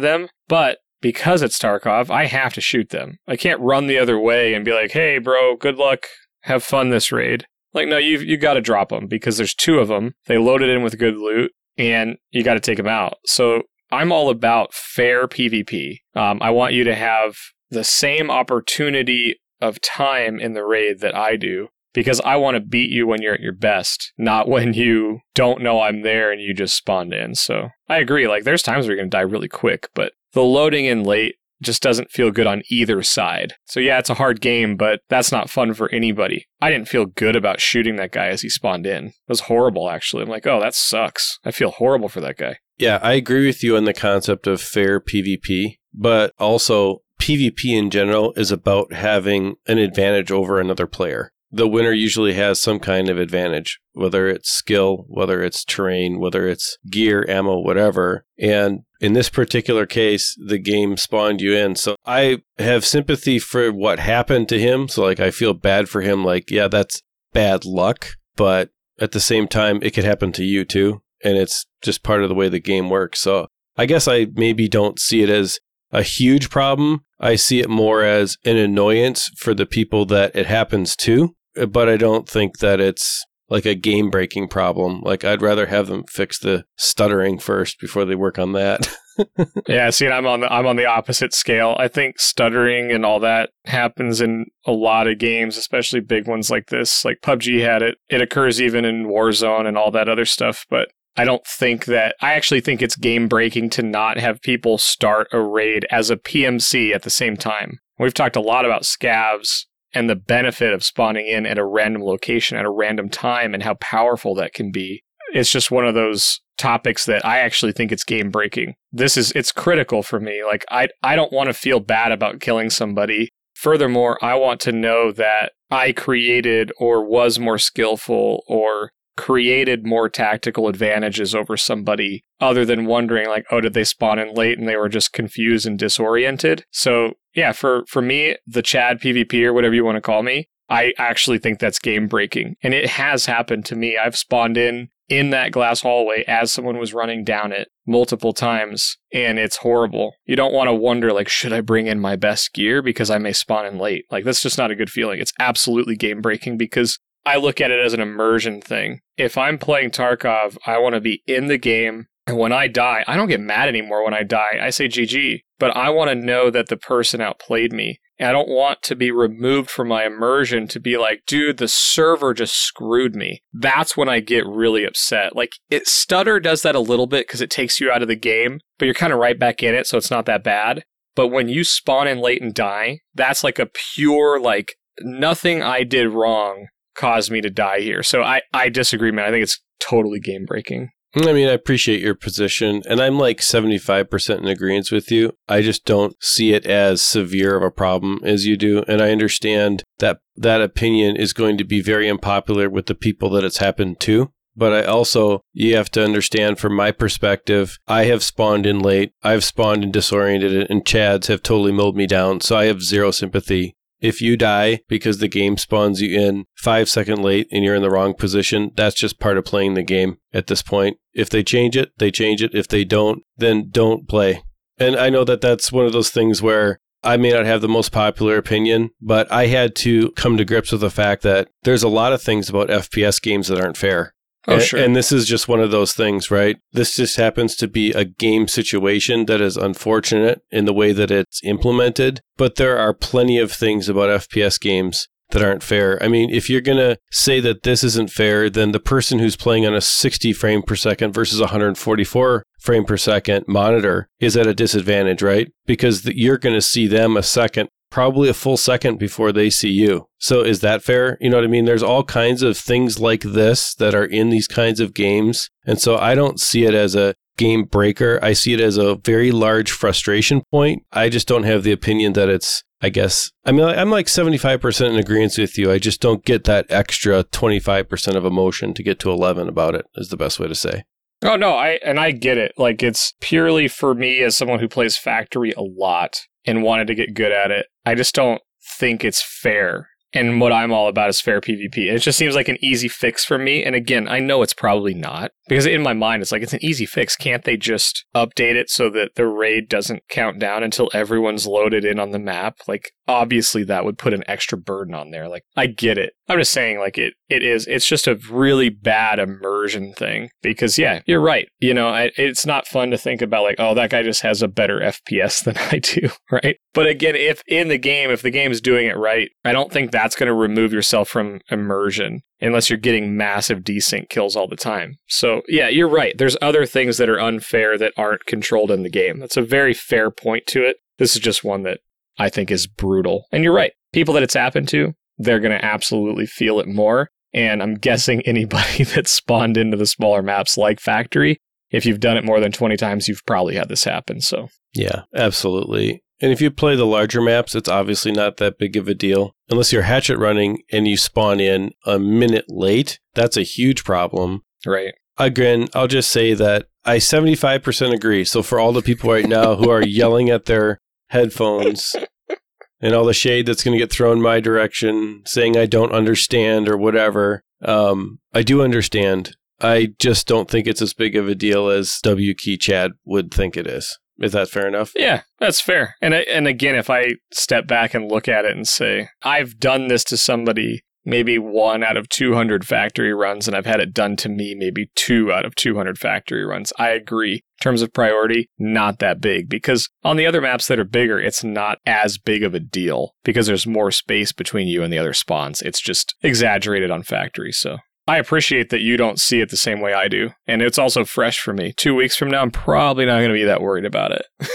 them, but because it's Tarkov, I have to shoot them. I can't run the other way and be like, hey, bro, good luck, have fun this raid. Like, no, you you got to drop them because there's two of them. They loaded in with good loot and you got to take them out. So I'm all about fair PvP. Um, I want you to have the same opportunity of time in the raid that I do because I want to beat you when you're at your best, not (laughs) when you don't know I'm there and you just spawned in. So I agree. Like, there's times where you're going to die really quick, but the loading in late just doesn't feel good on either side. So yeah, it's a hard game, but that's not fun for anybody. I didn't feel good about shooting that guy as he spawned in. It was horrible actually. I'm like, "Oh, that sucks." I feel horrible for that guy. Yeah, I agree with you on the concept of fair PvP, but also PvP in general is about having an advantage over another player the winner usually has some kind of advantage, whether it's skill, whether it's terrain, whether it's gear, ammo, whatever. And in this particular case, the game spawned you in. So I have sympathy for what happened to him. So, like, I feel bad for him. Like, yeah, that's bad luck. But at the same time, it could happen to you too. And it's just part of the way the game works. So I guess I maybe don't see it as a huge problem. I see it more as an annoyance for the people that it happens to but I don't think that it's like a game breaking problem. Like I'd rather have them fix the stuttering first before they work on that. (laughs) yeah, see, I'm on the I'm on the opposite scale. I think stuttering and all that happens in a lot of games, especially big ones like this. Like PUBG had it. It occurs even in Warzone and all that other stuff. But I don't think that I actually think it's game breaking to not have people start a raid as a PMC at the same time. We've talked a lot about scavs and the benefit of spawning in at a random location at a random time and how powerful that can be. It's just one of those topics that I actually think it's game breaking. This is it's critical for me. Like I I don't want to feel bad about killing somebody. Furthermore, I want to know that I created or was more skillful or created more tactical advantages over somebody other than wondering like oh did they spawn in late and they were just confused and disoriented? So yeah for for me the chad pvp or whatever you want to call me i actually think that's game breaking. And it has happened to me. I've spawned in in that glass hallway as someone was running down it multiple times and it's horrible. You don't want to wonder like should i bring in my best gear because i may spawn in late? Like that's just not a good feeling. It's absolutely game breaking because I look at it as an immersion thing. If I'm playing Tarkov, I want to be in the game. And when I die, I don't get mad anymore when I die. I say GG, but I want to know that the person outplayed me. I don't want to be removed from my immersion to be like, dude, the server just screwed me. That's when I get really upset. Like, it stutter does that a little bit because it takes you out of the game, but you're kind of right back in it, so it's not that bad. But when you spawn in late and die, that's like a pure, like, nothing I did wrong caused me to die here. So I, I disagree, man. I think it's totally game breaking. I mean, I appreciate your position, and I'm like 75% in agreement with you. I just don't see it as severe of a problem as you do. And I understand that that opinion is going to be very unpopular with the people that it's happened to. But I also, you have to understand from my perspective, I have spawned in late, I've spawned and disoriented, and Chads have totally mowed me down. So I have zero sympathy if you die because the game spawns you in five second late and you're in the wrong position, that's just part of playing the game at this point. If they change it, they change it. If they don't, then don't play. And I know that that's one of those things where I may not have the most popular opinion, but I had to come to grips with the fact that there's a lot of things about FPS games that aren't fair. Oh, and, sure. And this is just one of those things, right? This just happens to be a game situation that is unfortunate in the way that it's implemented. But there are plenty of things about FPS games that aren't fair. I mean, if you're going to say that this isn't fair, then the person who's playing on a 60 frame per second versus 144 frame per second monitor is at a disadvantage, right? Because you're going to see them a second probably a full second before they see you. So is that fair? You know what I mean? There's all kinds of things like this that are in these kinds of games. And so I don't see it as a game breaker. I see it as a very large frustration point. I just don't have the opinion that it's I guess. I mean, I'm like 75% in agreement with you. I just don't get that extra 25% of emotion to get to 11 about it, is the best way to say. Oh, no, I and I get it. Like, it's purely for me as someone who plays Factory a lot and wanted to get good at it. I just don't think it's fair. And what I'm all about is fair PvP. It just seems like an easy fix for me. And again, I know it's probably not because in my mind, it's like it's an easy fix. Can't they just update it so that the raid doesn't count down until everyone's loaded in on the map? Like, obviously, that would put an extra burden on there. Like, I get it. I'm just saying, like, it it is. It's just a really bad immersion thing because, yeah, you're right. You know, I, it's not fun to think about like, oh, that guy just has a better FPS (laughs) than I do, (laughs) right? But again, if in the game, if the game's doing it right, I don't think that's going to remove yourself from immersion unless you're getting massive desync kills all the time. So, yeah, you're right. There's other things that are unfair that aren't controlled in the game. That's a very fair point to it. This is just one that I think is brutal. And you're right. People that it's happened to, they're going to absolutely feel it more. And I'm guessing (laughs) anybody that's spawned into the smaller maps like Factory, if you've done it more than 20 times, you've probably had this happen. So, yeah, absolutely. And if you play the larger maps, it's obviously not that big of a deal. Unless you're hatchet running and you spawn in a minute late, that's a huge problem. Right. Again, I'll just say that I 75% agree. So for all the people right now who are yelling at their headphones (laughs) and all the shade that's going to get thrown my direction, saying I don't understand or whatever, um, I do understand. I just don't think it's as big of a deal as W Key Chad would think it is. Is that fair enough? Yeah, that's fair. And and again, if I step back and look at it and say, I've done this to somebody maybe one out of 200 factory runs, and I've had it done to me maybe two out of 200 factory runs. I agree. In terms of priority, not that big because on the other maps that are bigger, it's not as big of a deal because there's more space between you and the other spawns. It's just exaggerated on factory. So I appreciate that you don't see it the same way I do. And it's also fresh for me. Two weeks from now, I'm probably not going to be that worried about it. (laughs)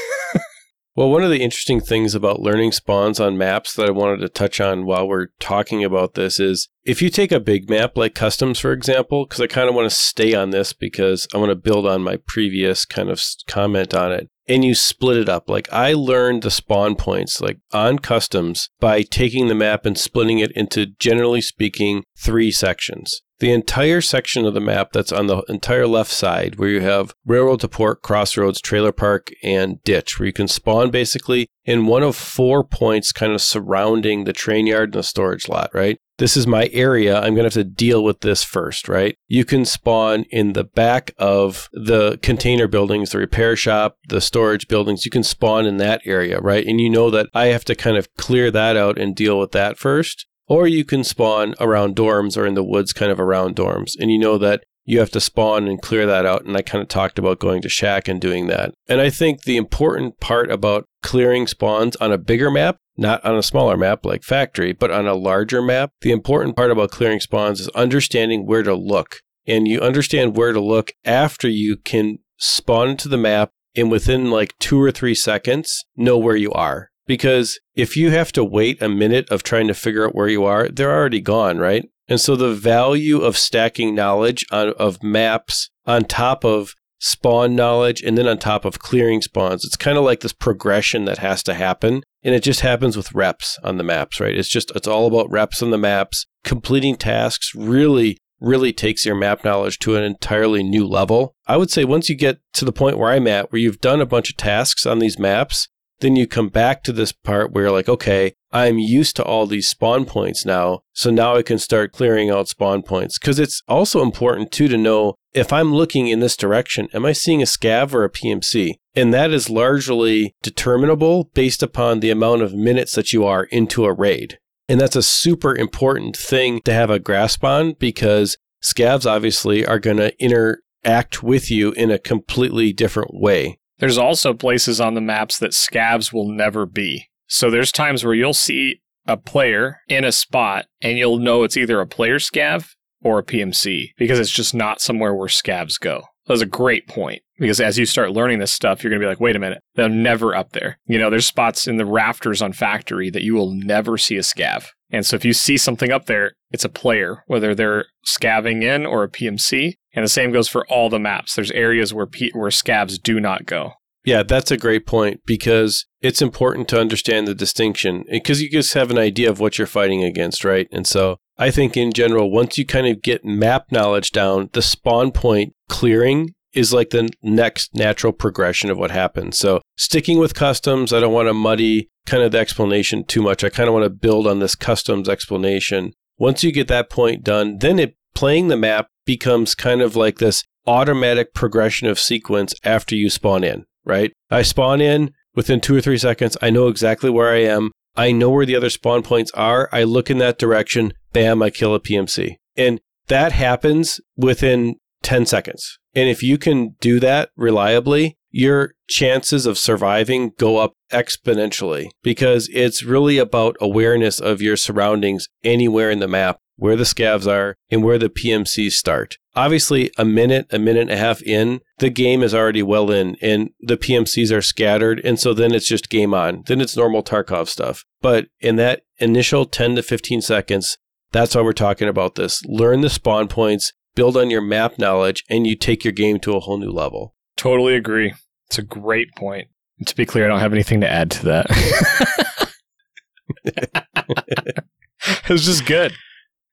Well, one of the interesting things about learning spawns on maps that I wanted to touch on while we're talking about this is if you take a big map like customs, for example, because I kind of want to stay on this because I want to build on my previous kind of comment on it. And you split it up. Like I learned the spawn points like on customs by taking the map and splitting it into generally speaking three sections the entire section of the map that's on the entire left side, where you have railroad to port, crossroads, trailer park, and ditch, where you can spawn basically in one of four points kind of surrounding the train yard and the storage lot, right? This is my area. I'm going to have to deal with this first, right? You can spawn in the back of the container buildings, the repair shop, the storage buildings. You can spawn in that area, right? And you know that I have to kind of clear that out and deal with that first. Or you can spawn around dorms or in the woods, kind of around dorms. And you know that you have to spawn and clear that out. And I kind of talked about going to Shack and doing that. And I think the important part about clearing spawns on a bigger map, not on a smaller map like Factory, but on a larger map, the important part about clearing spawns is understanding where to look. And you understand where to look after you can spawn into the map and within like two or three seconds know where you are. Because if you have to wait a minute of trying to figure out where you are, they're already gone, right? And so the value of stacking knowledge on, of maps on top of spawn knowledge and then on top of clearing spawns, it's kind of like this progression that has to happen. And it just happens with reps on the maps, right? It's just, it's all about reps on the maps. Completing tasks really, really takes your map knowledge to an entirely new level. I would say once you get to the point where I'm at, where you've done a bunch of tasks on these maps, then you come back to this part where you're like, okay, I'm used to all these spawn points now. So now I can start clearing out spawn points. Because it's also important too to know if I'm looking in this direction, am I seeing a scav or a PMC? And that is largely determinable based upon the amount of minutes that you are into a raid. And that's a super important thing to have a grasp on because scavs obviously are going to interact with you in a completely different way. There's also places on the maps that scavs will never be. So there's times where you'll see a player in a spot and you'll know it's either a player scav or a PMC because it's just not somewhere where scavs go. That's a great point because as you start learning this stuff, you're going to be like, wait a minute, they're never up there. You know, there's spots in the rafters on factory that you will never see a scav. And so if you see something up there, it's a player, whether they're scavving in or a PMC. And the same goes for all the maps. There's areas where P- where scavs do not go. Yeah, that's a great point because it's important to understand the distinction because you just have an idea of what you're fighting against, right? And so I think in general, once you kind of get map knowledge down, the spawn point clearing is like the next natural progression of what happens. So sticking with customs, I don't want to muddy kind of the explanation too much. I kind of want to build on this customs explanation. Once you get that point done, then it playing the map becomes kind of like this automatic progression of sequence after you spawn in, right? I spawn in within two or three seconds. I know exactly where I am. I know where the other spawn points are. I look in that direction. Bam, I kill a PMC. And that happens within 10 seconds. And if you can do that reliably, your chances of surviving go up exponentially because it's really about awareness of your surroundings anywhere in the map where the scavs are, and where the PMCs start. Obviously, a minute, a minute and a half in, the game is already well in, and the PMCs are scattered, and so then it's just game on. Then it's normal Tarkov stuff. But in that initial 10 to 15 seconds, that's why we're talking about this. Learn the spawn points, build on your map knowledge, and you take your game to a whole new level. Totally agree. It's a great point. And to be clear, I don't have anything to add to that. (laughs) it was just good.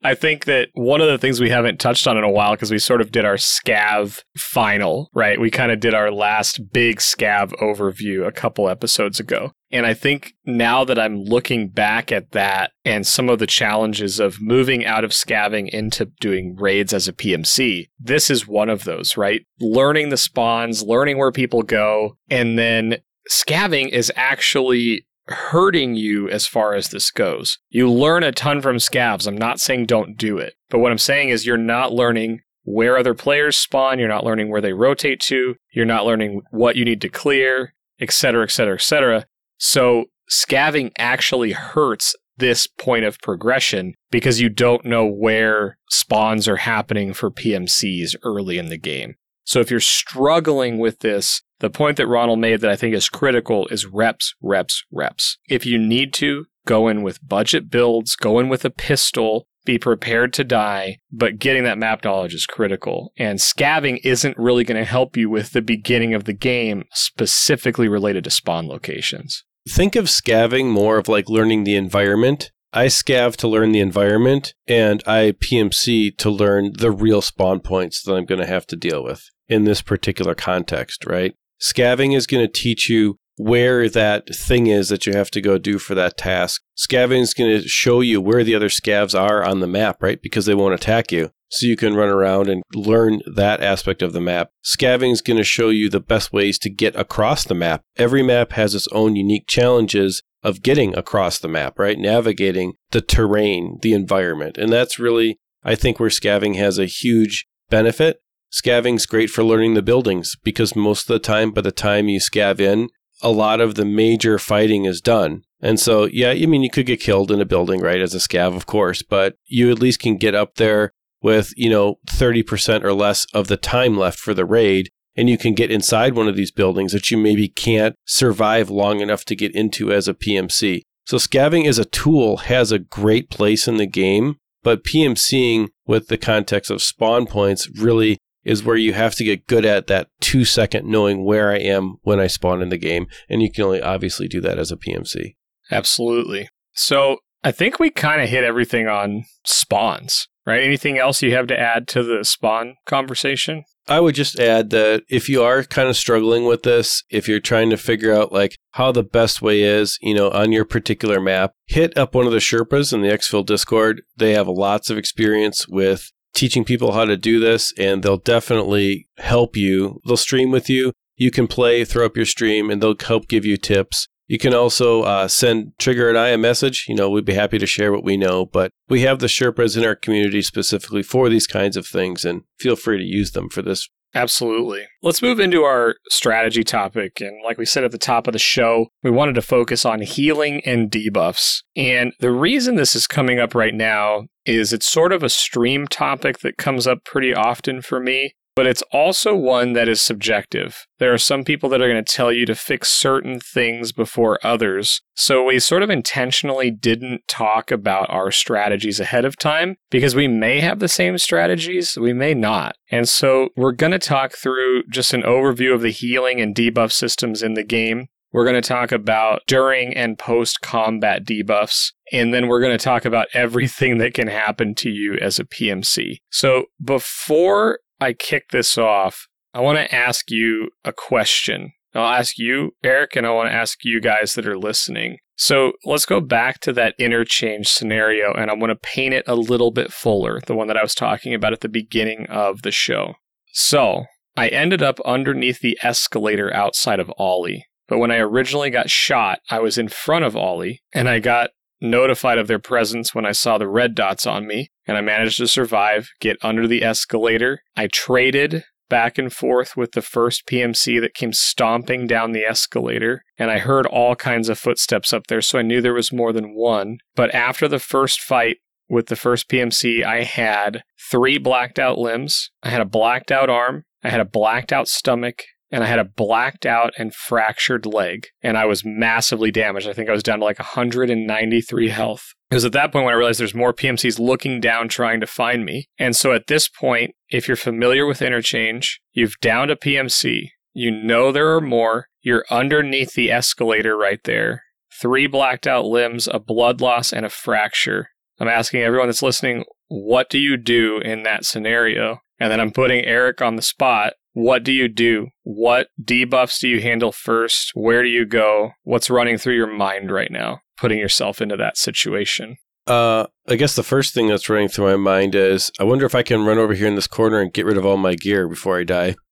I think that one of the things we haven't touched on in a while, because we sort of did our scav final, right? We kind of did our last big scav overview a couple episodes ago. And I think now that I'm looking back at that and some of the challenges of moving out of scavving into doing raids as a PMC, this is one of those, right? Learning the spawns, learning where people go, and then scavving is actually hurting you as far as this goes. You learn a ton from scavs. I'm not saying don't do it, but what I'm saying is you're not learning where other players spawn, you're not learning where they rotate to, you're not learning what you need to clear, etc., etc., etc. So scavving actually hurts this point of progression because you don't know where spawns are happening for PMCs early in the game. So if you're struggling with this, the point that Ronald made that I think is critical is reps, reps, reps. If you need to, go in with budget builds, go in with a pistol, be prepared to die, but getting that map knowledge is critical. And scavving isn't really going to help you with the beginning of the game, specifically related to spawn locations. Think of scavving more of like learning the environment. I scav to learn the environment, and I PMC to learn the real spawn points that I'm going to have to deal with in this particular context, right? Scavving is going to teach you where that thing is that you have to go do for that task. Scavving is going to show you where the other scavs are on the map, right? Because they won't attack you. So you can run around and learn that aspect of the map. Scavving is going to show you the best ways to get across the map. Every map has its own unique challenges of getting across the map, right? Navigating the terrain, the environment. And that's really, I think, where scavving has a huge benefit. Scavving's great for learning the buildings because most of the time, by the time you scav in, a lot of the major fighting is done. And so, yeah, I mean, you could get killed in a building, right, as a scav, of course, but you at least can get up there with, you know, 30% or less of the time left for the raid. And you can get inside one of these buildings that you maybe can't survive long enough to get into as a PMC. So, scavving as a tool has a great place in the game, but PMCing with the context of spawn points really is where you have to get good at that two second knowing where I am when I spawn in the game. And you can only obviously do that as a PMC. Absolutely. So I think we kind of hit everything on spawns, right? Anything else you have to add to the spawn conversation? I would just add that if you are kind of struggling with this, if you're trying to figure out like how the best way is, you know, on your particular map, hit up one of the Sherpas in the Exfil Discord. They have lots of experience with teaching people how to do this, and they'll definitely help you. They'll stream with you. You can play, throw up your stream, and they'll help give you tips. You can also uh, send Trigger and I a message. You know, we'd be happy to share what we know, but we have the Sherpas in our community specifically for these kinds of things, and feel free to use them for this Absolutely. Let's move into our strategy topic. And like we said at the top of the show, we wanted to focus on healing and debuffs. And the reason this is coming up right now is it's sort of a stream topic that comes up pretty often for me but it's also one that is subjective. There are some people that are going to tell you to fix certain things before others. So we sort of intentionally didn't talk about our strategies ahead of time because we may have the same strategies, we may not. And so we're going to talk through just an overview of the healing and debuff systems in the game. We're going to talk about during and post combat debuffs. And then we're going to talk about (laughs) everything that can happen to you as a PMC. So before I kick this off, I want to ask you a question. I'll ask you, Eric, and I want to ask you guys that are listening. So let's go back to that interchange scenario, and I want to paint it a little bit fuller, the one that I was talking about at the beginning of the show. So I ended up underneath the escalator outside of OLI. But when I originally got shot, I was in front of OLI, and I got notified of their presence when I saw the red dots on me, and I managed to survive, get under the escalator. I traded back and forth with the first PMC that came stomping down the escalator, and I heard all kinds of footsteps up there, so I knew there was more than one. But after the first fight, with the first PMC, I had three blacked out limbs. I had a blacked out arm. I had a blacked out stomach and I had a blacked out and fractured leg, and I was massively damaged. I think I was down to like 193 health. It was at that point when I realized there's more PMCs looking down trying to find me. And so at this point, if you're familiar with interchange, you've downed a PMC, you know there are more, you're underneath the escalator right there, three blacked out limbs, a blood loss, and a fracture. I'm asking everyone that's listening, what do you do in that scenario? And then I'm putting Eric on the spot what do you do? What debuffs do you handle first? Where do you go? What's running through your mind right now, putting yourself into that situation? Uh, I guess the first thing that's running through my mind is I wonder if I can run over here in this corner and get rid of all my gear before I die. (laughs)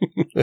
(laughs)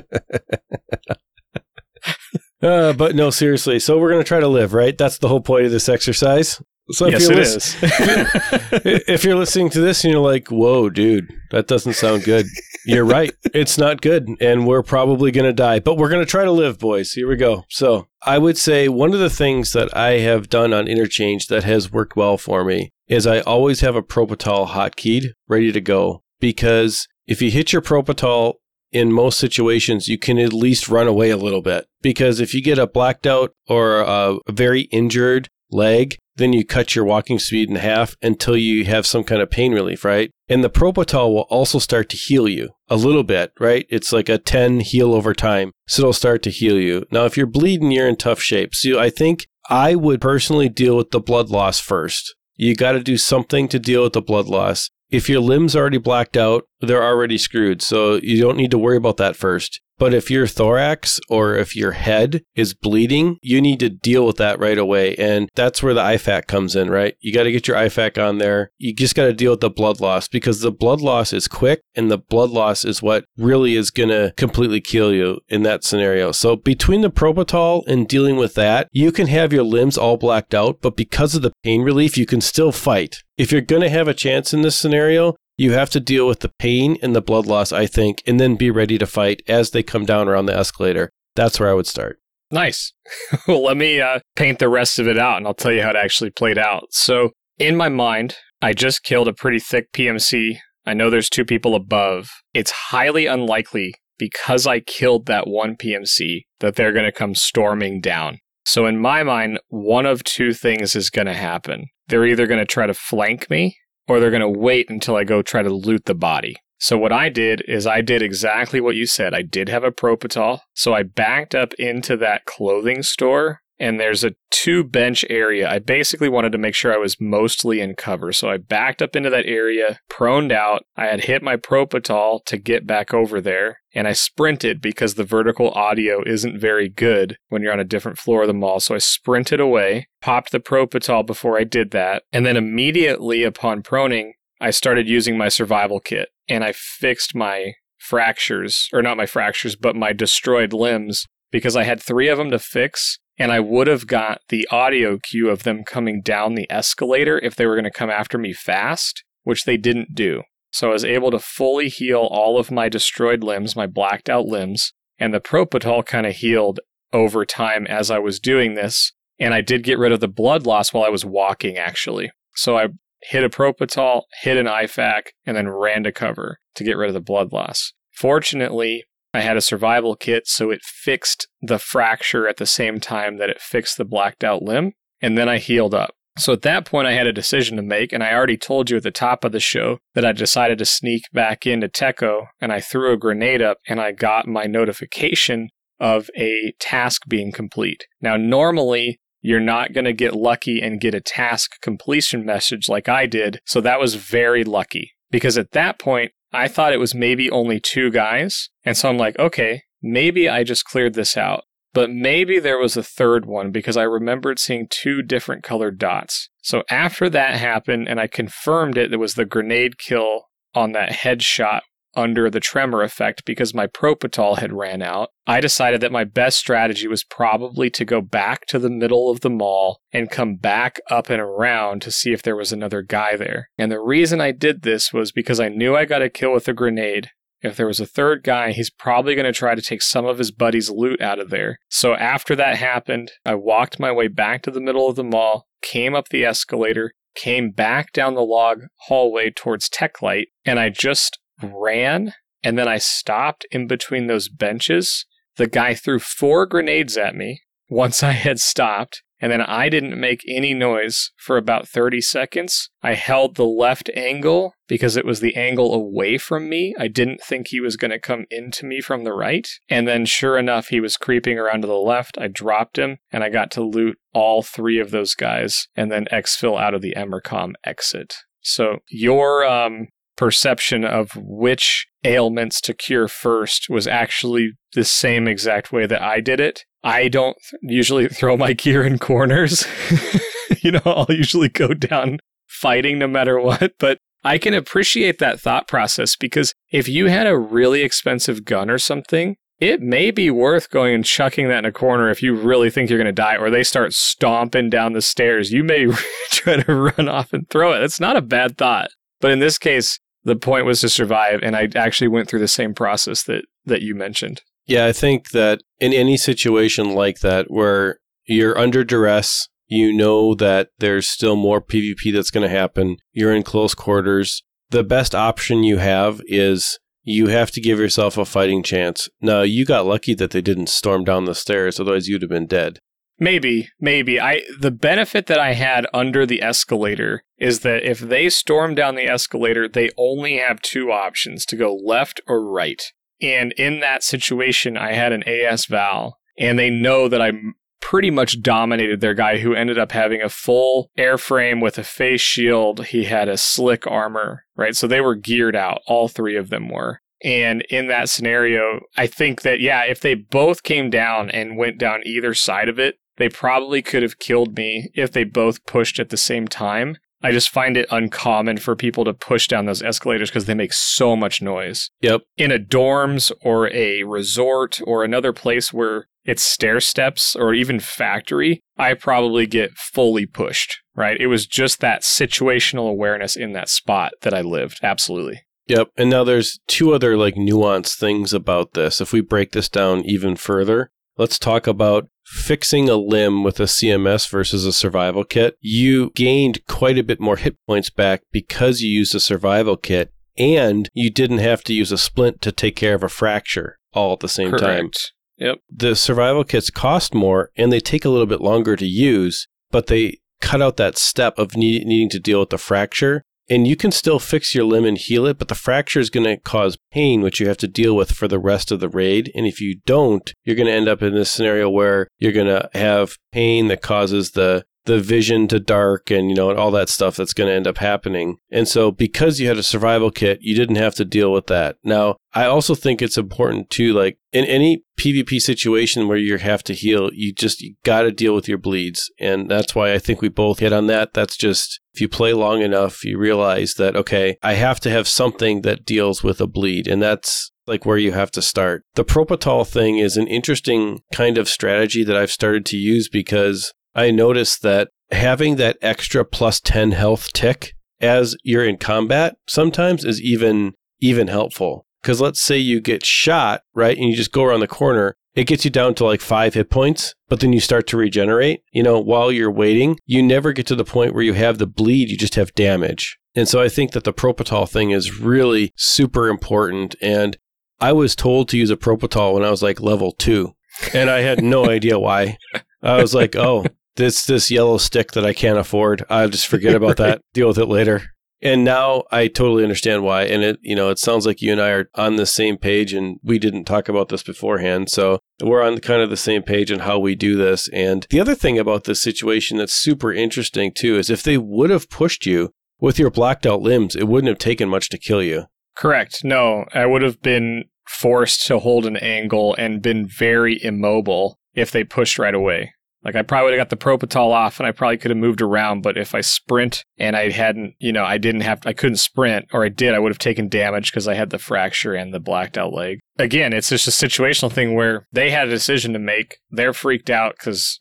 uh, but no, seriously. So we're going to try to live, right? That's the whole point of this exercise. So yes, (laughs) if it you're, is. if you're listening to this and you're like, whoa, dude, that doesn't sound good. You're right. It's not good. And we're probably going to die, but we're going to try to live, boys. Here we go. So I would say one of the things that I have done on interchange that has worked well for me is I always have a Propital hotkeyed ready to go because if you hit your Propital in most situations, you can at least run away a little bit. Because if you get a blacked out or a very injured leg, then you cut your walking speed in half until you have some kind of pain relief, right? And the Propital will also start to heal you a little bit, right? It's like a 10 heal over time. So it'll start to heal you. Now, if you're bleeding, you're in tough shape. So I think I would personally deal with the blood loss first. You got to do something to deal with the blood loss. If your limb's are already blacked out, they're already screwed. So you don't need to worry about that first. But if your thorax or if your head is bleeding, you need to deal with that right away. And that's where the IFAK comes in, right? You got to get your IFAK on there. You just got to deal with the blood loss because the blood loss is quick and the blood loss is what really is going to completely kill you in that scenario. So between the Propital and dealing with that, you can have your limbs all blacked out, but because of the pain relief, you can still fight. If you're going to have a chance in this scenario, you have to deal with the pain and the blood loss, I think, and then be ready to fight as they come down around the escalator. That's where I would start. Nice. (laughs) well, let me uh, paint the rest of it out and I'll tell you how it actually played out. So, in my mind, I just killed a pretty thick PMC. I know there's two people above. It's highly unlikely because I killed that one PMC that they're going to come storming down. So, in my mind, one of two things is going to happen. They're either going to try to flank me or they're going to wait until I go try to loot the body. So what I did is I did exactly what you said. I did have a Propital. So I backed up into that clothing store and there's a two bench area. I basically wanted to make sure I was mostly in cover. So I backed up into that area, proned out. I had hit my Propital to get back over there, and I sprinted because the vertical audio isn't very good when you're on a different floor of the mall. So I sprinted away, popped the Propital before I did that, and then immediately upon proning, I started using my survival kit and I fixed my fractures, or not my fractures, but my destroyed limbs because I had three of them to fix and I would have got the audio cue of them coming down the escalator if they were going to come after me fast, which they didn't do. So I was able to fully heal all of my destroyed limbs, my blacked out limbs, and the Propital kind of healed over time as I was doing this. And I did get rid of the blood loss while I was walking, actually. So I hit a Propital, hit an IFAK, and then ran to cover to get rid of the blood loss. Fortunately, I had a survival kit, so it fixed the fracture at the same time that it fixed the blacked out limb, and then I healed up. So at that point, I had a decision to make, and I already told you at the top of the show that I decided to sneak back into Techo, and I threw a grenade up, and I got my notification of a task being complete. Now, normally, you're not going to get lucky and get a task completion message like I did, so that was very lucky. Because at that point, I thought it was maybe only two guys. And so I'm like, okay, maybe I just cleared this out. But maybe there was a third one because I remembered seeing two different colored dots. So after that happened and I confirmed it, it was the grenade kill on that headshot under the tremor effect because my Propital had ran out, I decided that my best strategy was probably to go back to the middle of the mall and come back up and around to see if there was another guy there. And the reason I did this was because I knew I got a kill with a grenade. If there was a third guy, he's probably going to try to take some of his buddy's loot out of there. So after that happened, I walked my way back to the middle of the mall, came up the escalator, came back down the log hallway towards Techlight, and I just ran and then I stopped in between those benches. The guy threw four grenades at me once I had stopped, and then I didn't make any noise for about 30 seconds. I held the left angle because it was the angle away from me. I didn't think he was going to come into me from the right. And then, sure enough, he was creeping around to the left. I dropped him and I got to loot all three of those guys and then exfil out of the Emercom exit. So, your um, perception of which ailments to cure first was actually the same exact way that I did it. I don't usually (laughs) throw my gear in corners. (laughs) you know, I'll usually go down fighting no matter what, but I can appreciate that thought process because if you had a really expensive gun or something it may be worth going and chucking that in a corner if you really think you're going to die, or they start stomping down the stairs. You may (laughs) try to run off and throw it. It's not a bad thought. But in this case, the point was to survive, and I actually went through the same process that, that you mentioned. Yeah, I think that in any situation like that where you're under duress, you know that there's still more PvP that's going to happen, you're in close quarters, the best option you have is you have to give yourself a fighting chance. Now, you got lucky that they didn't storm down the stairs, otherwise you'd have been dead. Maybe, maybe. I the benefit that I had under the escalator is that if they storm down the escalator, they only have two options to go left or right. And in that situation, I had an AS Val, and they know that I'm pretty much dominated their guy who ended up having a full airframe with a face shield. He had a slick armor, right? So they were geared out. All three of them were. And in that scenario, I think that, yeah, if they both came down and went down either side of it, they probably could have killed me if they both pushed at the same time. I just find it uncommon for people to push down those escalators because they make so much noise. Yep. In a dorms or a resort or another place where it's stair steps or even factory, I probably get fully pushed, right? It was just that situational awareness in that spot that I lived. Absolutely. Yep. And now there's two other like nuanced things about this. If we break this down even further, let's talk about fixing a limb with a CMS versus a survival kit. You gained quite a bit more hit points back because you used a survival kit and you didn't have to use a splint to take care of a fracture all at the same Correct. time. Yep. The survival kits cost more and they take a little bit longer to use, but they cut out that step of need, needing to deal with the fracture. And you can still fix your limb and heal it, but the fracture is going to cause pain, which you have to deal with for the rest of the raid. And if you don't, you're going to end up in this scenario where you're going to have pain that causes the the vision to dark and you know and all that stuff that's going to end up happening. And so because you had a survival kit, you didn't have to deal with that. Now, I also think it's important to like in any PvP situation where you have to heal, you just you got to deal with your bleeds. And that's why I think we both hit on that. That's just if you play long enough, you realize that okay, I have to have something that deals with a bleed and that's like where you have to start. The Propital thing is an interesting kind of strategy that I've started to use because I noticed that having that extra plus 10 health tick as you're in combat sometimes is even even helpful. Cuz let's say you get shot, right? And you just go around the corner, it gets you down to like 5 hit points, but then you start to regenerate. You know, while you're waiting, you never get to the point where you have the bleed, you just have damage. And so I think that the Propital thing is really super important and I was told to use a Propital when I was like level 2 and I had no (laughs) idea why. I was like, "Oh, this this yellow stick that I can't afford. I'll just forget (laughs) about that. Deal with it later. And now I totally understand why. And it, you know, it sounds like you and I are on the same page and we didn't talk about this beforehand. So we're on kind of the same page on how we do this. And the other thing about this situation that's super interesting too is if they would have pushed you with your blacked out limbs, it wouldn't have taken much to kill you. Correct. No, I would have been forced to hold an angle and been very immobile if they pushed right away. Like I probably would have got the Propital off and I probably could have moved around, but if I sprint and I hadn't, you know, I didn't have, I couldn't sprint or I did, I would have taken damage because I had the fracture and the blacked out leg. Again, it's just a situational thing where they had a decision to make. They're freaked out because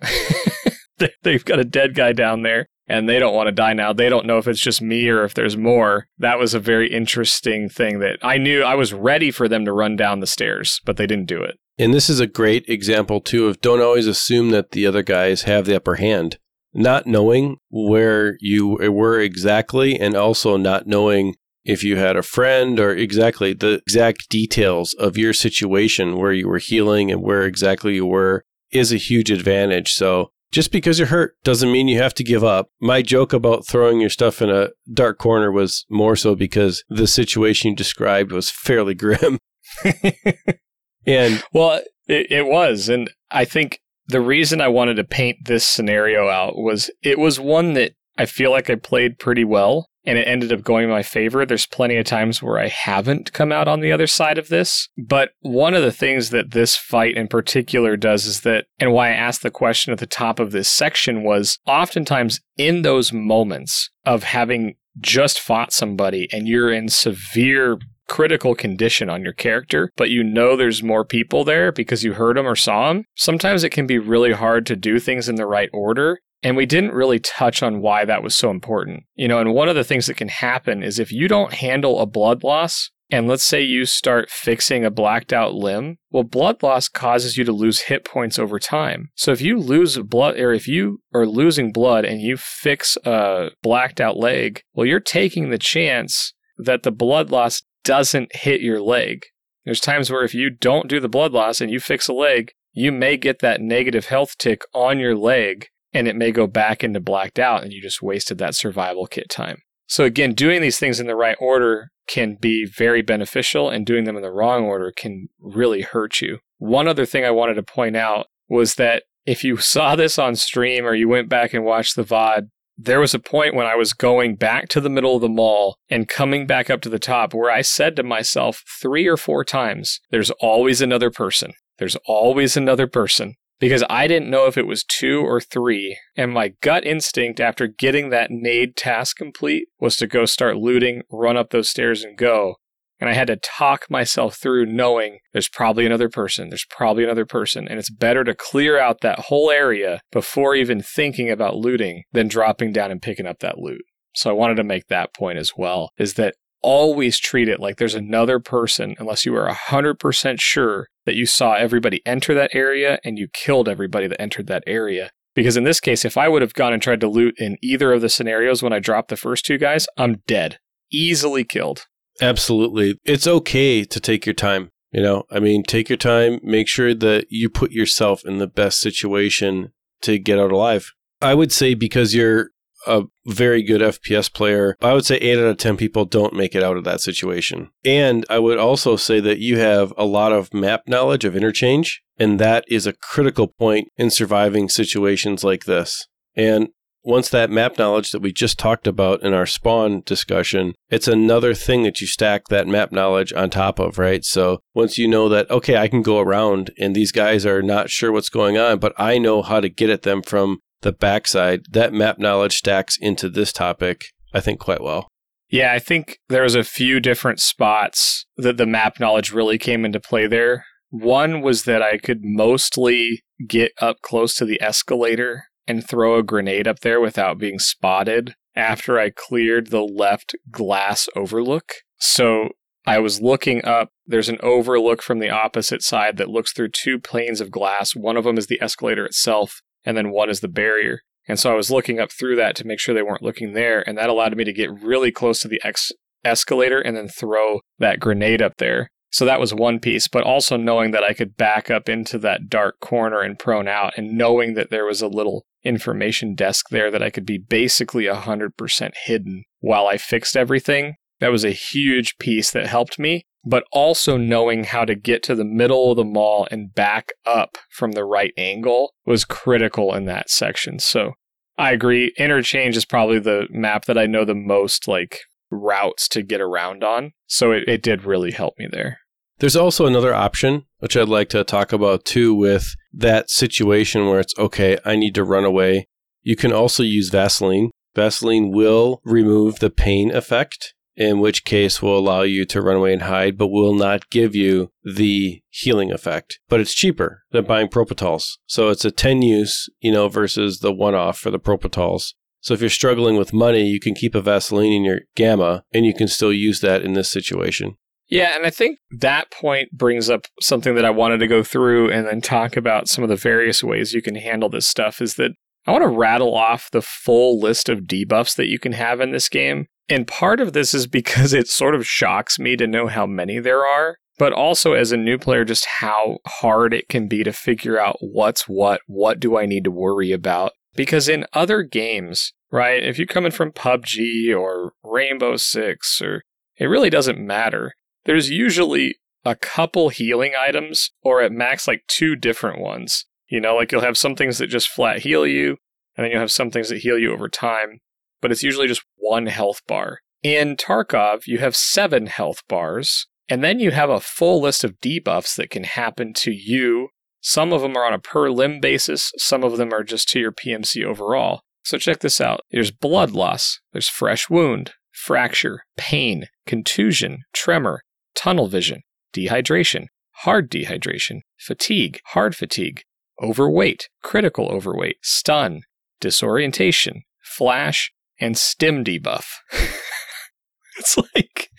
(laughs) they've got a dead guy down there and they don't want to die now. They don't know if it's just me or if there's more. That was a very interesting thing that I knew I was ready for them to run down the stairs, but they didn't do it. And this is a great example, too, of don't always assume that the other guys have the upper hand. Not knowing where you were exactly, and also not knowing if you had a friend or exactly the exact details of your situation where you were healing and where exactly you were is a huge advantage. So just because you're hurt doesn't mean you have to give up. My joke about throwing your stuff in a dark corner was more so because the situation you described was fairly grim. (laughs) and well, it, it was. And I think the reason I wanted to paint this scenario out was it was one that I feel like I played pretty well and it ended up going in my favor. There's plenty of times where I haven't come out on the other side of this. But one of the things that this fight in particular does is that, and why I asked the question at the top of this section was oftentimes in those moments of having just fought somebody and you're in severe critical condition on your character, but you know there's more people there because you heard them or saw them, sometimes it can be really hard to do things in the right order. And we didn't really touch on why that was so important. You know, and one of the things that can happen is if you don't handle a blood loss, and let's say you start fixing a blacked out limb, well, blood loss causes you to lose hit points over time. So if you lose blood, or if you are losing blood and you fix a blacked out leg, well, you're taking the chance that the blood loss doesn't hit your leg. There's times where if you don't do the blood loss and you fix a leg, you may get that negative health tick on your leg and it may go back into blacked out and you just wasted that survival kit time. So again, doing these things in the right order can be very beneficial and doing them in the wrong order can really hurt you. One other thing I wanted to point out was that if you saw this on stream or you went back and watched the VOD, there was a point when I was going back to the middle of the mall and coming back up to the top where I said to myself three or four times, there's always another person. There's always another person. Because I didn't know if it was two or three. And my gut instinct after getting that nade task complete was to go start looting, run up those stairs, and go. And I had to talk myself through knowing there's probably another person, there's probably another person, and it's better to clear out that whole area before even thinking about looting than dropping down and picking up that loot. So I wanted to make that point as well is that always treat it like there's another person unless you are 100% sure that you saw everybody enter that area and you killed everybody that entered that area. Because in this case, if I would have gone and tried to loot in either of the scenarios when I dropped the first two guys, I'm dead. Easily killed. Absolutely. It's okay to take your time. You know, I mean, take your time, make sure that you put yourself in the best situation to get out alive. I would say because you're a very good FPS player, I would say 8 out of 10 people don't make it out of that situation. And I would also say that you have a lot of map knowledge of interchange, and that is a critical point in surviving situations like this. And once that map knowledge that we just talked about in our spawn discussion, it's another thing that you stack that map knowledge on top of, right? So once you know that, okay, I can go around and these guys are not sure what's going on, but I know how to get at them from the backside, that map knowledge stacks into this topic, I think, quite well. Yeah, I think there was a few different spots that the map knowledge really came into play there. One was that I could mostly get up close to the escalator and throw a grenade up there without being spotted after I cleared the left glass overlook. So I was looking up. There's an overlook from the opposite side that looks through two planes of glass. One of them is the escalator itself, and then one is the barrier. And so I was looking up through that to make sure they weren't looking there, and that allowed me to get really close to the ex- escalator and then throw that grenade up there. So that was one piece, but also knowing that I could back up into that dark corner and prone out, and knowing that there was a little information desk there that I could be basically 100% hidden while I fixed everything. That was a huge piece that helped me, but also knowing how to get to the middle of the mall and back up from the right angle was critical in that section. So I agree. Interchange is probably the map that I know the most like routes to get around on. So it, it did really help me there. There's also another option, which I'd like to talk about too, with that situation where it's okay, I need to run away. You can also use Vaseline. Vaseline will remove the pain effect, in which case will allow you to run away and hide, but will not give you the healing effect. But it's cheaper than buying Propital. So it's a 10 use, you know, versus the one off for the Propital. So if you're struggling with money, you can keep a Vaseline in your gamma and you can still use that in this situation. Yeah, and I think that point brings up something that I wanted to go through and then talk about some of the various ways you can handle this stuff is that I want to rattle off the full list of debuffs that you can have in this game. And part of this is because it sort of shocks me to know how many there are, but also as a new player, just how hard it can be to figure out what's what, what do I need to worry about. Because in other games, right, if you're coming from PUBG or Rainbow Six, or it really doesn't matter there's usually a couple healing items, or at max, like two different ones. You know, like you'll have some things that just flat heal you, and then you'll have some things that heal you over time, but it's usually just one health bar. In Tarkov, you have seven health bars, and then you have a full list of debuffs that can happen to you. Some of them are on a per limb basis, some of them are just to your PMC overall. So check this out. There's blood loss, there's fresh wound, fracture, pain, contusion, tremor, tunnel vision, dehydration, hard dehydration, fatigue, hard fatigue, overweight, critical overweight, stun, disorientation, flash, and stim debuff. (laughs) it's like,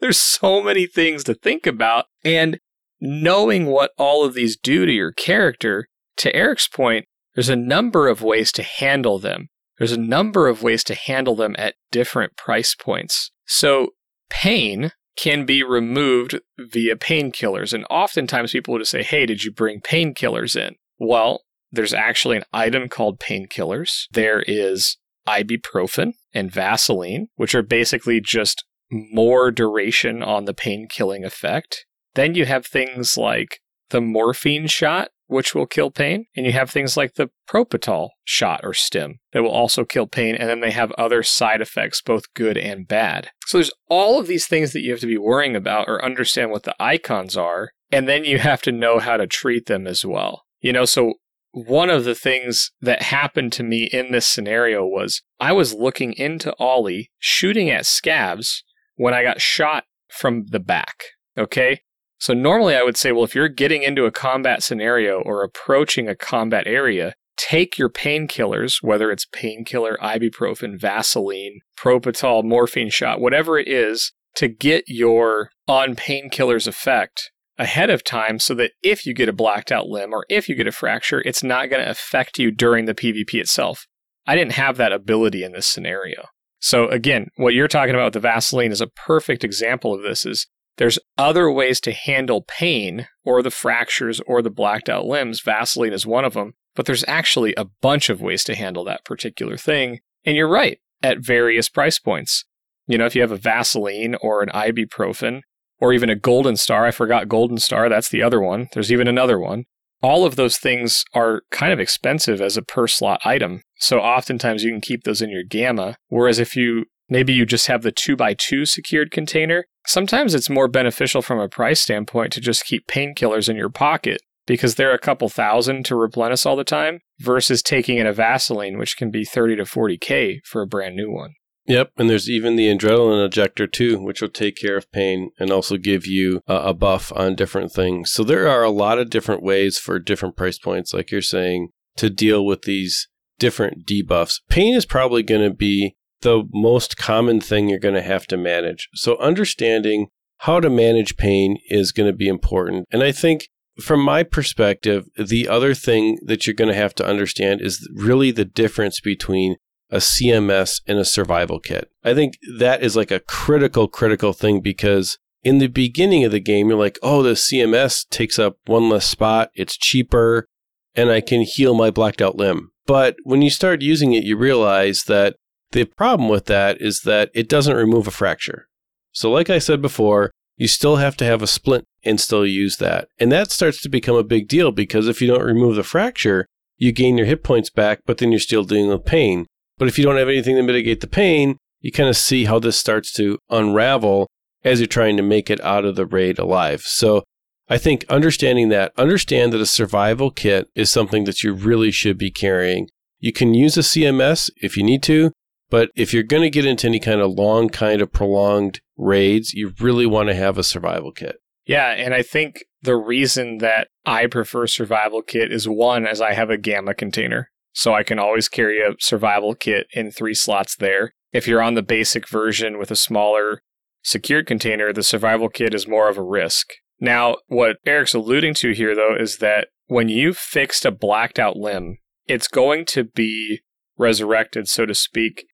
there's so many things to think about. And knowing what all of these do to your character, to Eric's point, there's a number of ways to handle them. There's a number of ways to handle them at different price points. So, pain can be removed via painkillers. And oftentimes people will just say, Hey, did you bring painkillers in? Well, there's actually an item called painkillers. There is ibuprofen and Vaseline, which are basically just more duration on the pain killing effect. Then you have things like the morphine shot, which will kill pain. And you have things like the Propital shot or stim that will also kill pain. And then they have other side effects, both good and bad. So there's all of these things that you have to be worrying about or understand what the icons are. And then you have to know how to treat them as well. You know, so one of the things that happened to me in this scenario was I was looking into OLI, shooting at scavs when I got shot from the back. Okay. So normally I would say, well, if you're getting into a combat scenario or approaching a combat area, take your painkillers, whether it's painkiller, ibuprofen, Vaseline, Propital, morphine shot, whatever it is, to get your on painkillers effect ahead of time so that if you get a blacked out limb or if you get a fracture, it's not going to affect you during the PvP itself. I didn't have that ability in this scenario. So again, what you're talking about with the Vaseline is a perfect example of this is there's other ways to handle pain or the fractures or the blacked out limbs. Vaseline is one of them, but there's actually a bunch of ways to handle that particular thing. And you're right, at various price points. You know, if you have a Vaseline or an ibuprofen or even a Golden Star, I forgot Golden Star, that's the other one. There's even another one. All of those things are kind of expensive as a per slot item. So oftentimes you can keep those in your gamma. Whereas if you maybe you just have the 2x2 secured container, sometimes it's more beneficial from a price standpoint to just keep painkillers in your pocket because they're a couple thousand to replenish all the time versus taking in a Vaseline, which can be 30 to 40K for a brand new one. Yep, and there's even the adrenaline ejector too, which will take care of pain and also give you a, a buff on different things. So there are a lot of different ways for different price points, like you're saying, to deal with these different debuffs. Pain is probably going to be the most common thing you're going to have to manage. So understanding how to manage pain is going to be important. And I think from my perspective, the other thing that you're going to have to understand is really the difference between a CMS and a survival kit. I think that is like a critical, critical thing because in the beginning of the game, you're like, oh, the CMS takes up one less spot, it's cheaper, and I can heal my blacked out limb. But when you start using it, you realize that the problem with that is that it doesn't remove a fracture. So, like I said before, you still have to have a splint and still use that. And that starts to become a big deal because if you don't remove the fracture, you gain your hit points back, but then you're still dealing with pain. But if you don't have anything to mitigate the pain, you kind of see how this starts to unravel as you're trying to make it out of the raid alive. So I think understanding that, understand that a survival kit is something that you really should be carrying. You can use a CMS if you need to, but if you're going to get into any kind of long, kind of prolonged raids, you really want to have a survival kit. Yeah, and I think the reason that I prefer survival kit is one, as I have a gamma container. So I can always carry a survival kit in three slots there. If you're on the basic version with a smaller secured container, the survival kit is more of a risk. Now, what Eric's alluding to here, though, is that when you've fixed a blacked out limb, it's going to be resurrected, so to speak,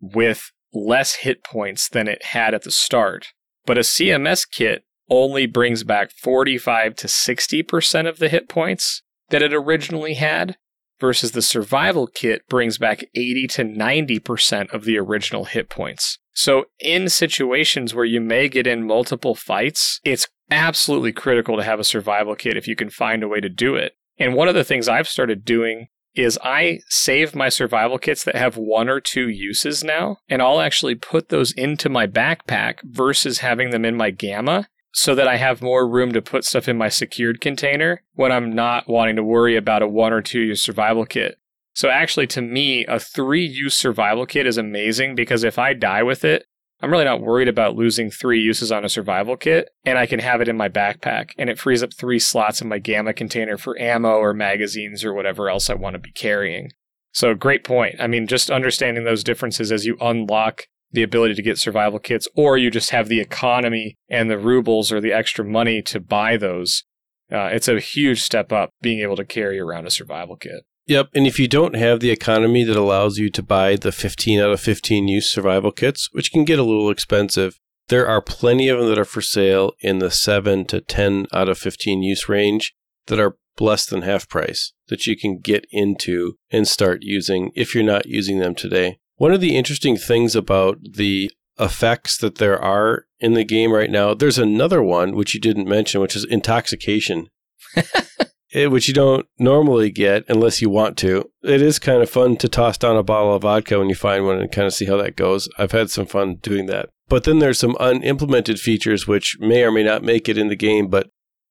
with less hit points than it had at the start. But a CMS kit only brings back 45 to 60% of the hit points that it originally had, versus the survival kit brings back 80 to 90% of the original hit points. So, in situations where you may get in multiple fights, it's absolutely critical to have a survival kit if you can find a way to do it. And one of the things I've started doing is I save my survival kits that have one or two uses now, and I'll actually put those into my backpack versus having them in my gamma so that I have more room to put stuff in my secured container when I'm not wanting to worry about a one or two use survival kit. So actually to me, a three use survival kit is amazing because if I die with it, I'm really not worried about losing three uses on a survival kit, and I can have it in my backpack, and it frees up three slots in my gamma container for ammo or magazines or whatever else I want to be carrying. So, great point. I mean, just understanding those differences as you unlock the ability to get survival kits, or you just have the economy and the rubles or the extra money to buy those. Uh, it's a huge step up being able to carry around a survival kit. Yep. And if you don't have the economy that allows you to buy the 15 out of 15 use survival kits, which can get a little expensive, there are plenty of them that are for sale in the 7 to 10 out of 15 use range that are less than half price that you can get into and start using if you're not using them today. One of the interesting things about the effects that there are in the game right now, there's another one which you didn't mention, which is intoxication. (laughs) it, which you don't normally get unless you want to. It is kind of fun to toss down a bottle of vodka when you find one and kind of see how that goes. I've had some fun doing that. But then there's some unimplemented features which may or may not make it in the game, but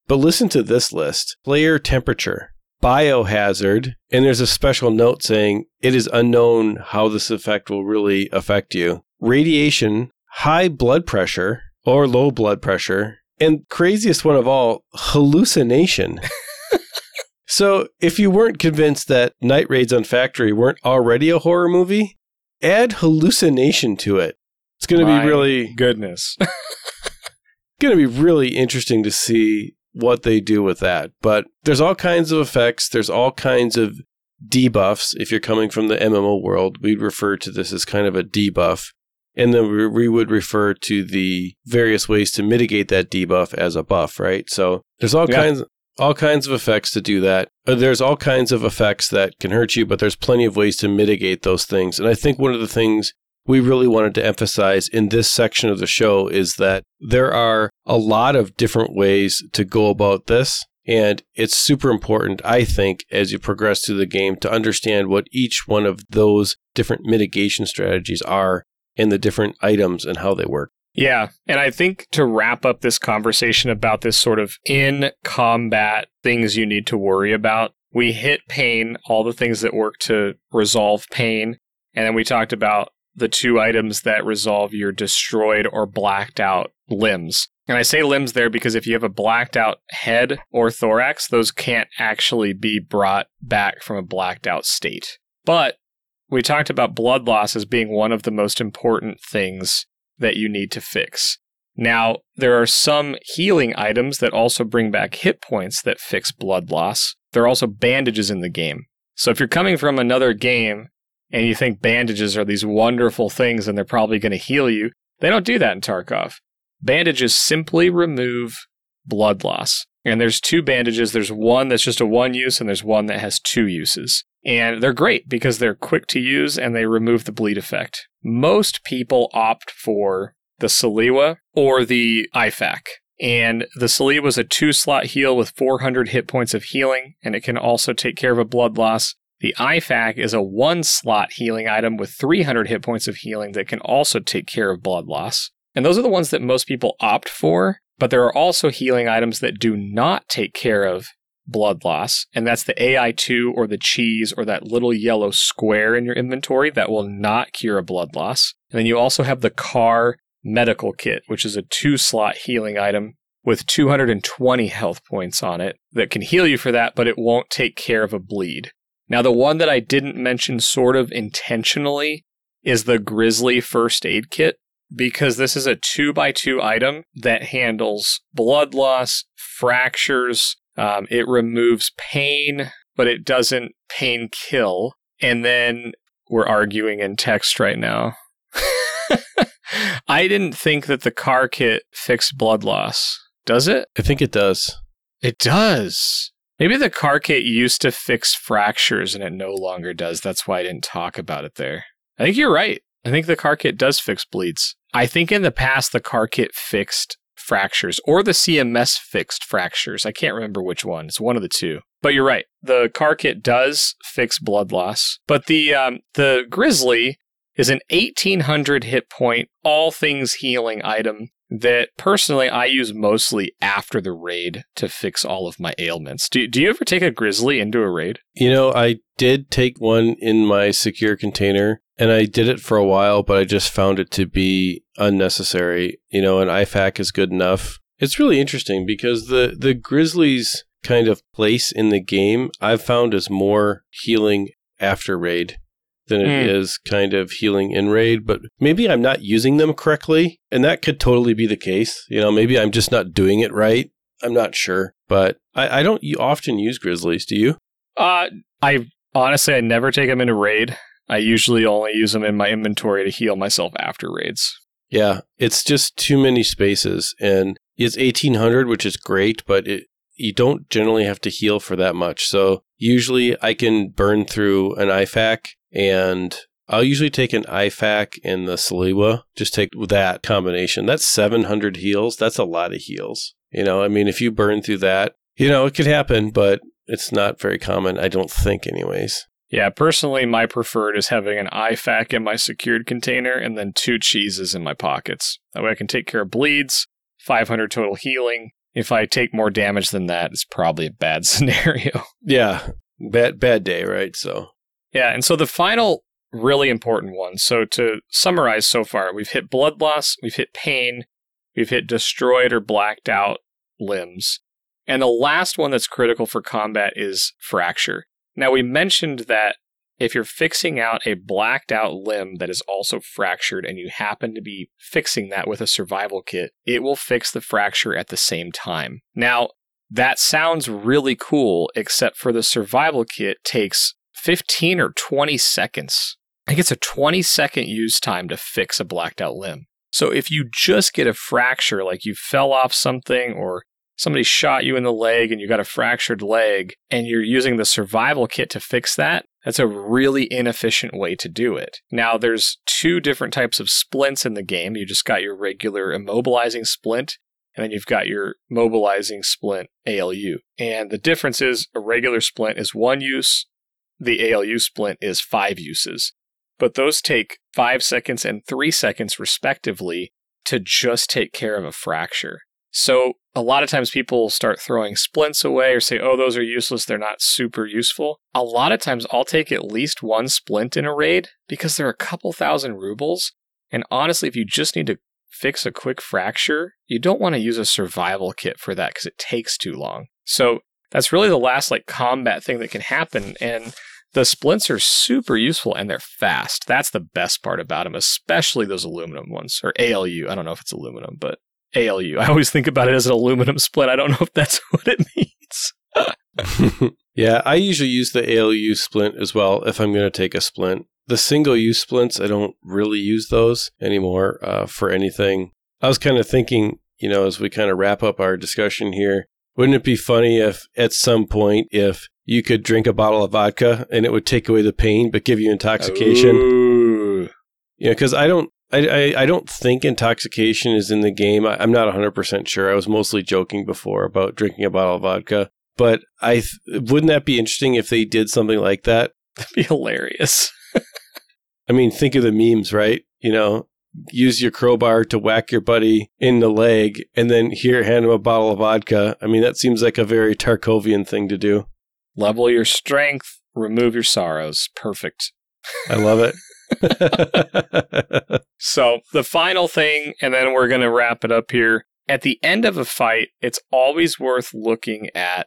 but listen to this list. Player temperature, biohazard, and there's a special note saying it is unknown how this effect will really affect you. Radiation, high blood pressure or low blood pressure, and craziest one of all, hallucination. (laughs) So, if you weren't convinced that Night Raids on Factory weren't already a horror movie, add hallucination to it. It's going to be really goodness. (laughs) going to be really interesting to see what they do with that. But there's all kinds of effects, there's all kinds of debuffs. If you're coming from the MMO world, we'd refer to this as kind of a debuff. And then we would refer to the various ways to mitigate that debuff as a buff, right? So there's all yeah. kinds all kinds of effects to do that. Uh, there's all kinds of effects that can hurt you, but there's plenty of ways to mitigate those things. And I think one of the things we really wanted to emphasize in this section of the show is that there are a lot of different ways to go about this. And it's super important, I think, as you progress through the game to understand what each one of those different mitigation strategies are and the different items and how they work. Yeah. And I think to wrap up this conversation about this sort of in combat things you need to worry about, we hit pain, all the things that work to resolve pain. And then we talked about the two items that resolve your destroyed or blacked out limbs. And I say limbs there because if you have a blacked out head or thorax, those can't actually be brought back from a blacked out state. But we talked about blood loss as being one of the most important things that you need to fix. Now, there are some healing items that also bring back hit points that fix blood loss. There are also bandages in the game. So if you're coming from another game and you think bandages are these wonderful things and they're probably going to heal you, they don't do that in Tarkov. Bandages simply remove blood loss. And there's two bandages. There's one that's just a one use and there's one that has two uses. And they're great because they're quick to use and they remove the bleed effect. Most people opt for the Salewa or the IFAK. And the Salewa is a two slot heal with 400 hit points of healing, and it can also take care of a blood loss. The IFAK is a one slot healing item with 300 hit points of healing that can also take care of blood loss. And those are the ones that most people opt for, but there are also healing items that do not take care of blood loss, and that's the AI2 or the cheese or that little yellow square in your inventory that will not cure a blood loss. And then you also have the car medical kit, which is a two slot healing item with 220 health points on it that can heal you for that, but it won't take care of a bleed. Now, the one that I didn't mention sort of intentionally is the Grizzly first aid kit because this is a two by two item that handles blood loss, fractures, um, it removes pain, but it doesn't pain kill. And then we're arguing in text right now. (laughs) I didn't think that the car kit fixed blood loss. Does it? I think it does. It does. Maybe the car kit used to fix fractures and it no longer does. That's why I didn't talk about it there. I think you're right. I think the car kit does fix bleeds. I think in the past the car kit fixed fractures or the CMS fixed fractures. I can't remember which one. It's one of the two. But you're right. The car kit does fix blood loss, but the um, the Grizzly is an 1800 hit point, all things healing item that personally I use mostly after the raid to fix all of my ailments. Do, do you ever take a Grizzly into a raid? You know, I did take one in my secure container and I did it for a while, but I just found it to be unnecessary. You know, an IFAK is good enough. It's really interesting because the the Grizzlies kind of place in the game I've found is more healing after raid than it Hmm. is kind of healing in raid, but maybe I'm not using them correctly, and that could totally be the case. You know, maybe I'm just not doing it right. I'm not sure, but I, I don't often use Grizzlies. Do you? Uh, I honestly, I never take them into raid. I usually only use them in my inventory to heal myself after raids. Yeah, it's just too many spaces, and it's 1800, which is great, but it you don't generally have to heal for that much. So usually I can burn through an IFAK, and I'll usually take an IFAK and the Salewa. Just take that combination. That's 700 heals. That's a lot of heals. You know, I mean, if you burn through that, you know, it could happen, but it's not very common. I don't think, anyways. Yeah, personally, my preferred is having an IFAK in my secured container and then two cheeses in my pockets. That way I can take care of bleeds, 500 total healing. If I take more damage than that, it's probably a bad (laughs) scenario. Yeah, bad bad day, right? So Yeah, and so the final really important one. So to summarize so far, we've hit blood loss, we've hit pain, we've hit destroyed or blacked out limbs. And the last one that's critical for combat is fracture. Now we mentioned that if you're fixing out a blacked out limb that is also fractured and you happen to be fixing that with a survival kit, it will fix the fracture at the same time. Now, that sounds really cool, except for the survival kit takes 15 or 20 seconds. I think it's a 20 second use time to fix a blacked out limb. So if you just get a fracture, like you fell off something or somebody shot you in the leg and you got a fractured leg and you're using the survival kit to fix that, that's a really inefficient way to do it. Now, there's two different types of splints in the game. You just got your regular immobilizing splint, and then you've got your mobilizing splint ALU. And the difference is a regular splint is one use, the ALU splint is five uses. But those take five seconds and three seconds, respectively, to just take care of a fracture. So a lot of times people start throwing splints away or say, oh, those are useless. They're not super useful. A lot of times I'll take at least one splint in a raid because they're a couple thousand rubles. And honestly, if you just need to fix a quick fracture, you don't want to use a survival kit for that because it takes too long. So that's really the last like combat thing that can happen. And the splints are super useful and they're fast. That's the best part about them, especially those aluminum ones or ALU. I don't know if it's aluminum, but ALU. I always think about it as an aluminum splint. I don't know if that's (laughs) what it means. (laughs) yeah, I usually use the ALU splint as well if I'm going to take a splint. The single use splints, I don't really use those anymore uh, for anything. I was kind of thinking, you know, as we kind of wrap up our discussion here, wouldn't it be funny if at some point, if you could drink a bottle of vodka and it would take away the pain but give you intoxication? Ooh. Yeah, because I don't. I, I, I don't think intoxication is in the game. I, I'm not 100% sure. I was mostly joking before about drinking a bottle of vodka. But I th- wouldn't that be interesting if they did something like that? (laughs) That'd be hilarious. (laughs) I mean, think of the memes, right? You know, use your crowbar to whack your buddy in the leg and then here, hand him a bottle of vodka. I mean, that seems like a very Tarkovian thing to do. Level your strength, remove your sorrows. Perfect. I love it. (laughs) (laughs) So, the final thing, and then we're going to wrap it up here. At the end of a fight, it's always worth looking at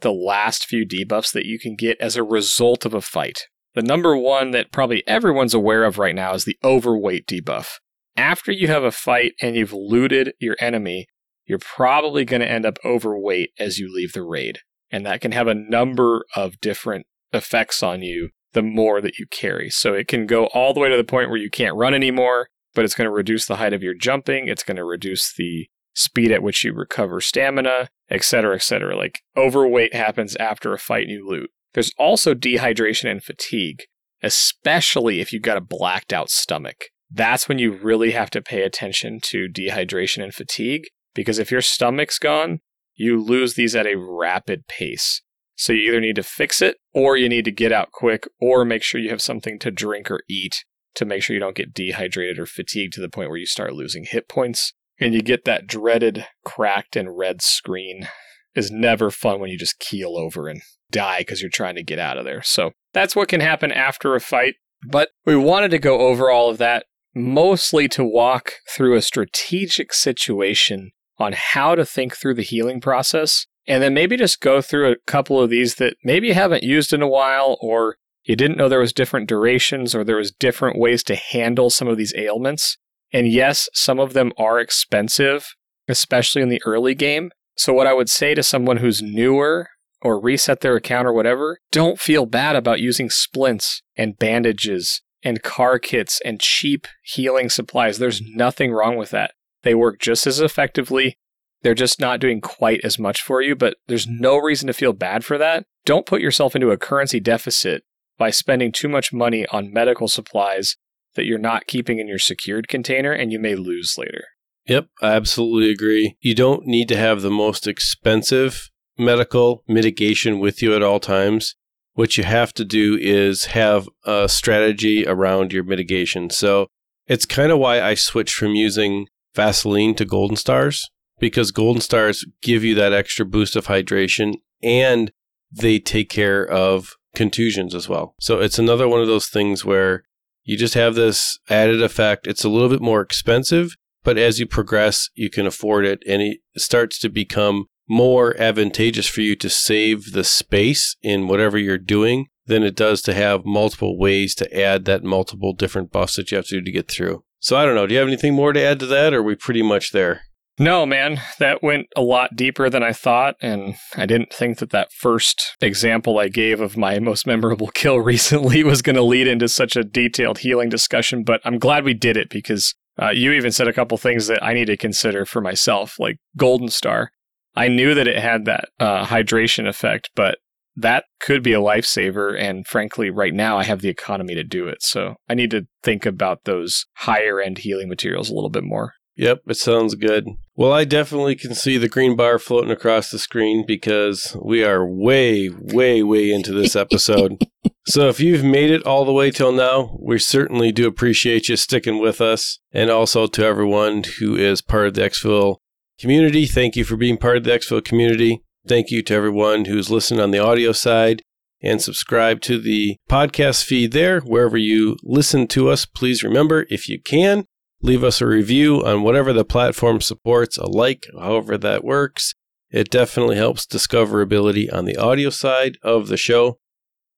the last few debuffs that you can get as a result of a fight. The number one that probably everyone's aware of right now is the overweight debuff. After you have a fight and you've looted your enemy, you're probably going to end up overweight as you leave the raid. And that can have a number of different effects on you the more that you carry. So it can go all the way to the point where you can't run anymore, but it's going to reduce the height of your jumping. It's going to reduce the speed at which you recover stamina, etc., etc. Like overweight happens after a fight and you loot. There's also dehydration and fatigue, especially if you've got a blacked out stomach. That's when you really have to pay attention to dehydration and fatigue because if your stomach's gone, you lose these at a rapid pace. So you either need to fix it or you need to get out quick or make sure you have something to drink or eat to make sure you don't get dehydrated or fatigued to the point where you start losing hit points. And you get that dreaded cracked and red screen. Is never fun when you just keel over and die because you're trying to get out of there. So that's what can happen after a fight. But we wanted to go over all of that mostly to walk through a strategic situation on how to think through the healing process. And then maybe just go through a couple of these that maybe you haven't used in a while or you didn't know there was different durations or there was different ways to handle some of these ailments. And yes, some of them are expensive, especially in the early game. So what I would say to someone who's newer or reset their account or whatever, don't feel bad about using splints and bandages and car kits and cheap healing supplies. There's nothing wrong with that. They work just as effectively. They're just not doing quite as much for you, but there's no reason to feel bad for that. Don't put yourself into a currency deficit by spending too much money on medical supplies that you're not keeping in your secured container and you may lose later. Yep, I absolutely agree. You don't need to have the most expensive medical mitigation with you at all times. What you have to do is have a strategy around your mitigation. So it's kind of why I switched from using Vaseline to Golden Stars because Golden Stars give you that extra boost of hydration and they take care of contusions as well. So it's another one of those things where you just have this added effect. It's a little bit more expensive, but as you progress, you can afford it and it starts to become more advantageous for you to save the space in whatever you're doing than it does to have multiple ways to add that multiple different buffs that you have to do to get through. So I don't know. Do you have anything more to add to that, or are we pretty much there? No, man, that went a lot deeper than I thought, and I didn't think that that first example I gave of my most memorable (laughs) kill recently was going to lead into such a detailed healing discussion. But I'm glad we did it because uh, you even said a couple things that I need to consider for myself, like Golden Star. I knew that it had that uh, hydration effect, but that could be a lifesaver. And frankly, right now I have the economy to do it. So I need to think about those higher end healing materials a little bit more. Yep, it sounds good. Well, I definitely can see the green bar floating across the screen because we are way, way, way into this (laughs) episode. so if you've made it all the way till now, we certainly do appreciate you sticking with us. And also to everyone who is part of the Xfil community, thank you for being part of the Xfil community. Thank you to everyone who's listened on the audio side and subscribe to the podcast feed there. Wherever you listen to us, please remember if you can, leave us a review on whatever the platform supports, a like, however that works. It definitely helps discoverability on the audio side of the show.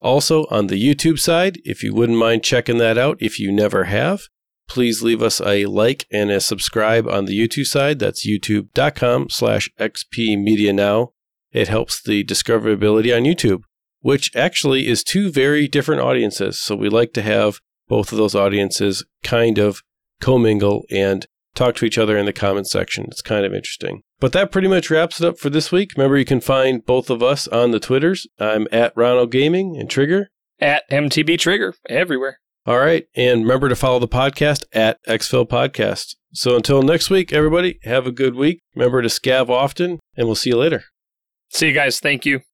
Also, on the YouTube side, if you wouldn't mind checking that out if you never have, please leave us a like and a subscribe on the YouTube side. That's youtube.com slash xpmedianow. It helps the discoverability on YouTube, which actually is two very different audiences. So we like to have both of those audiences kind of commingle and talk to each other in the comment section. It's kind of interesting. But that pretty much wraps it up for this week. Remember, you can find both of us on the Twitters. I'm at Ronald Gaming and Trigger. At MTB Trigger, everywhere. All right. And remember to follow the podcast at Xfil Podcast. So until next week, everybody, have a good week. Remember to scav often, and we'll see you later. See you guys. Thank you.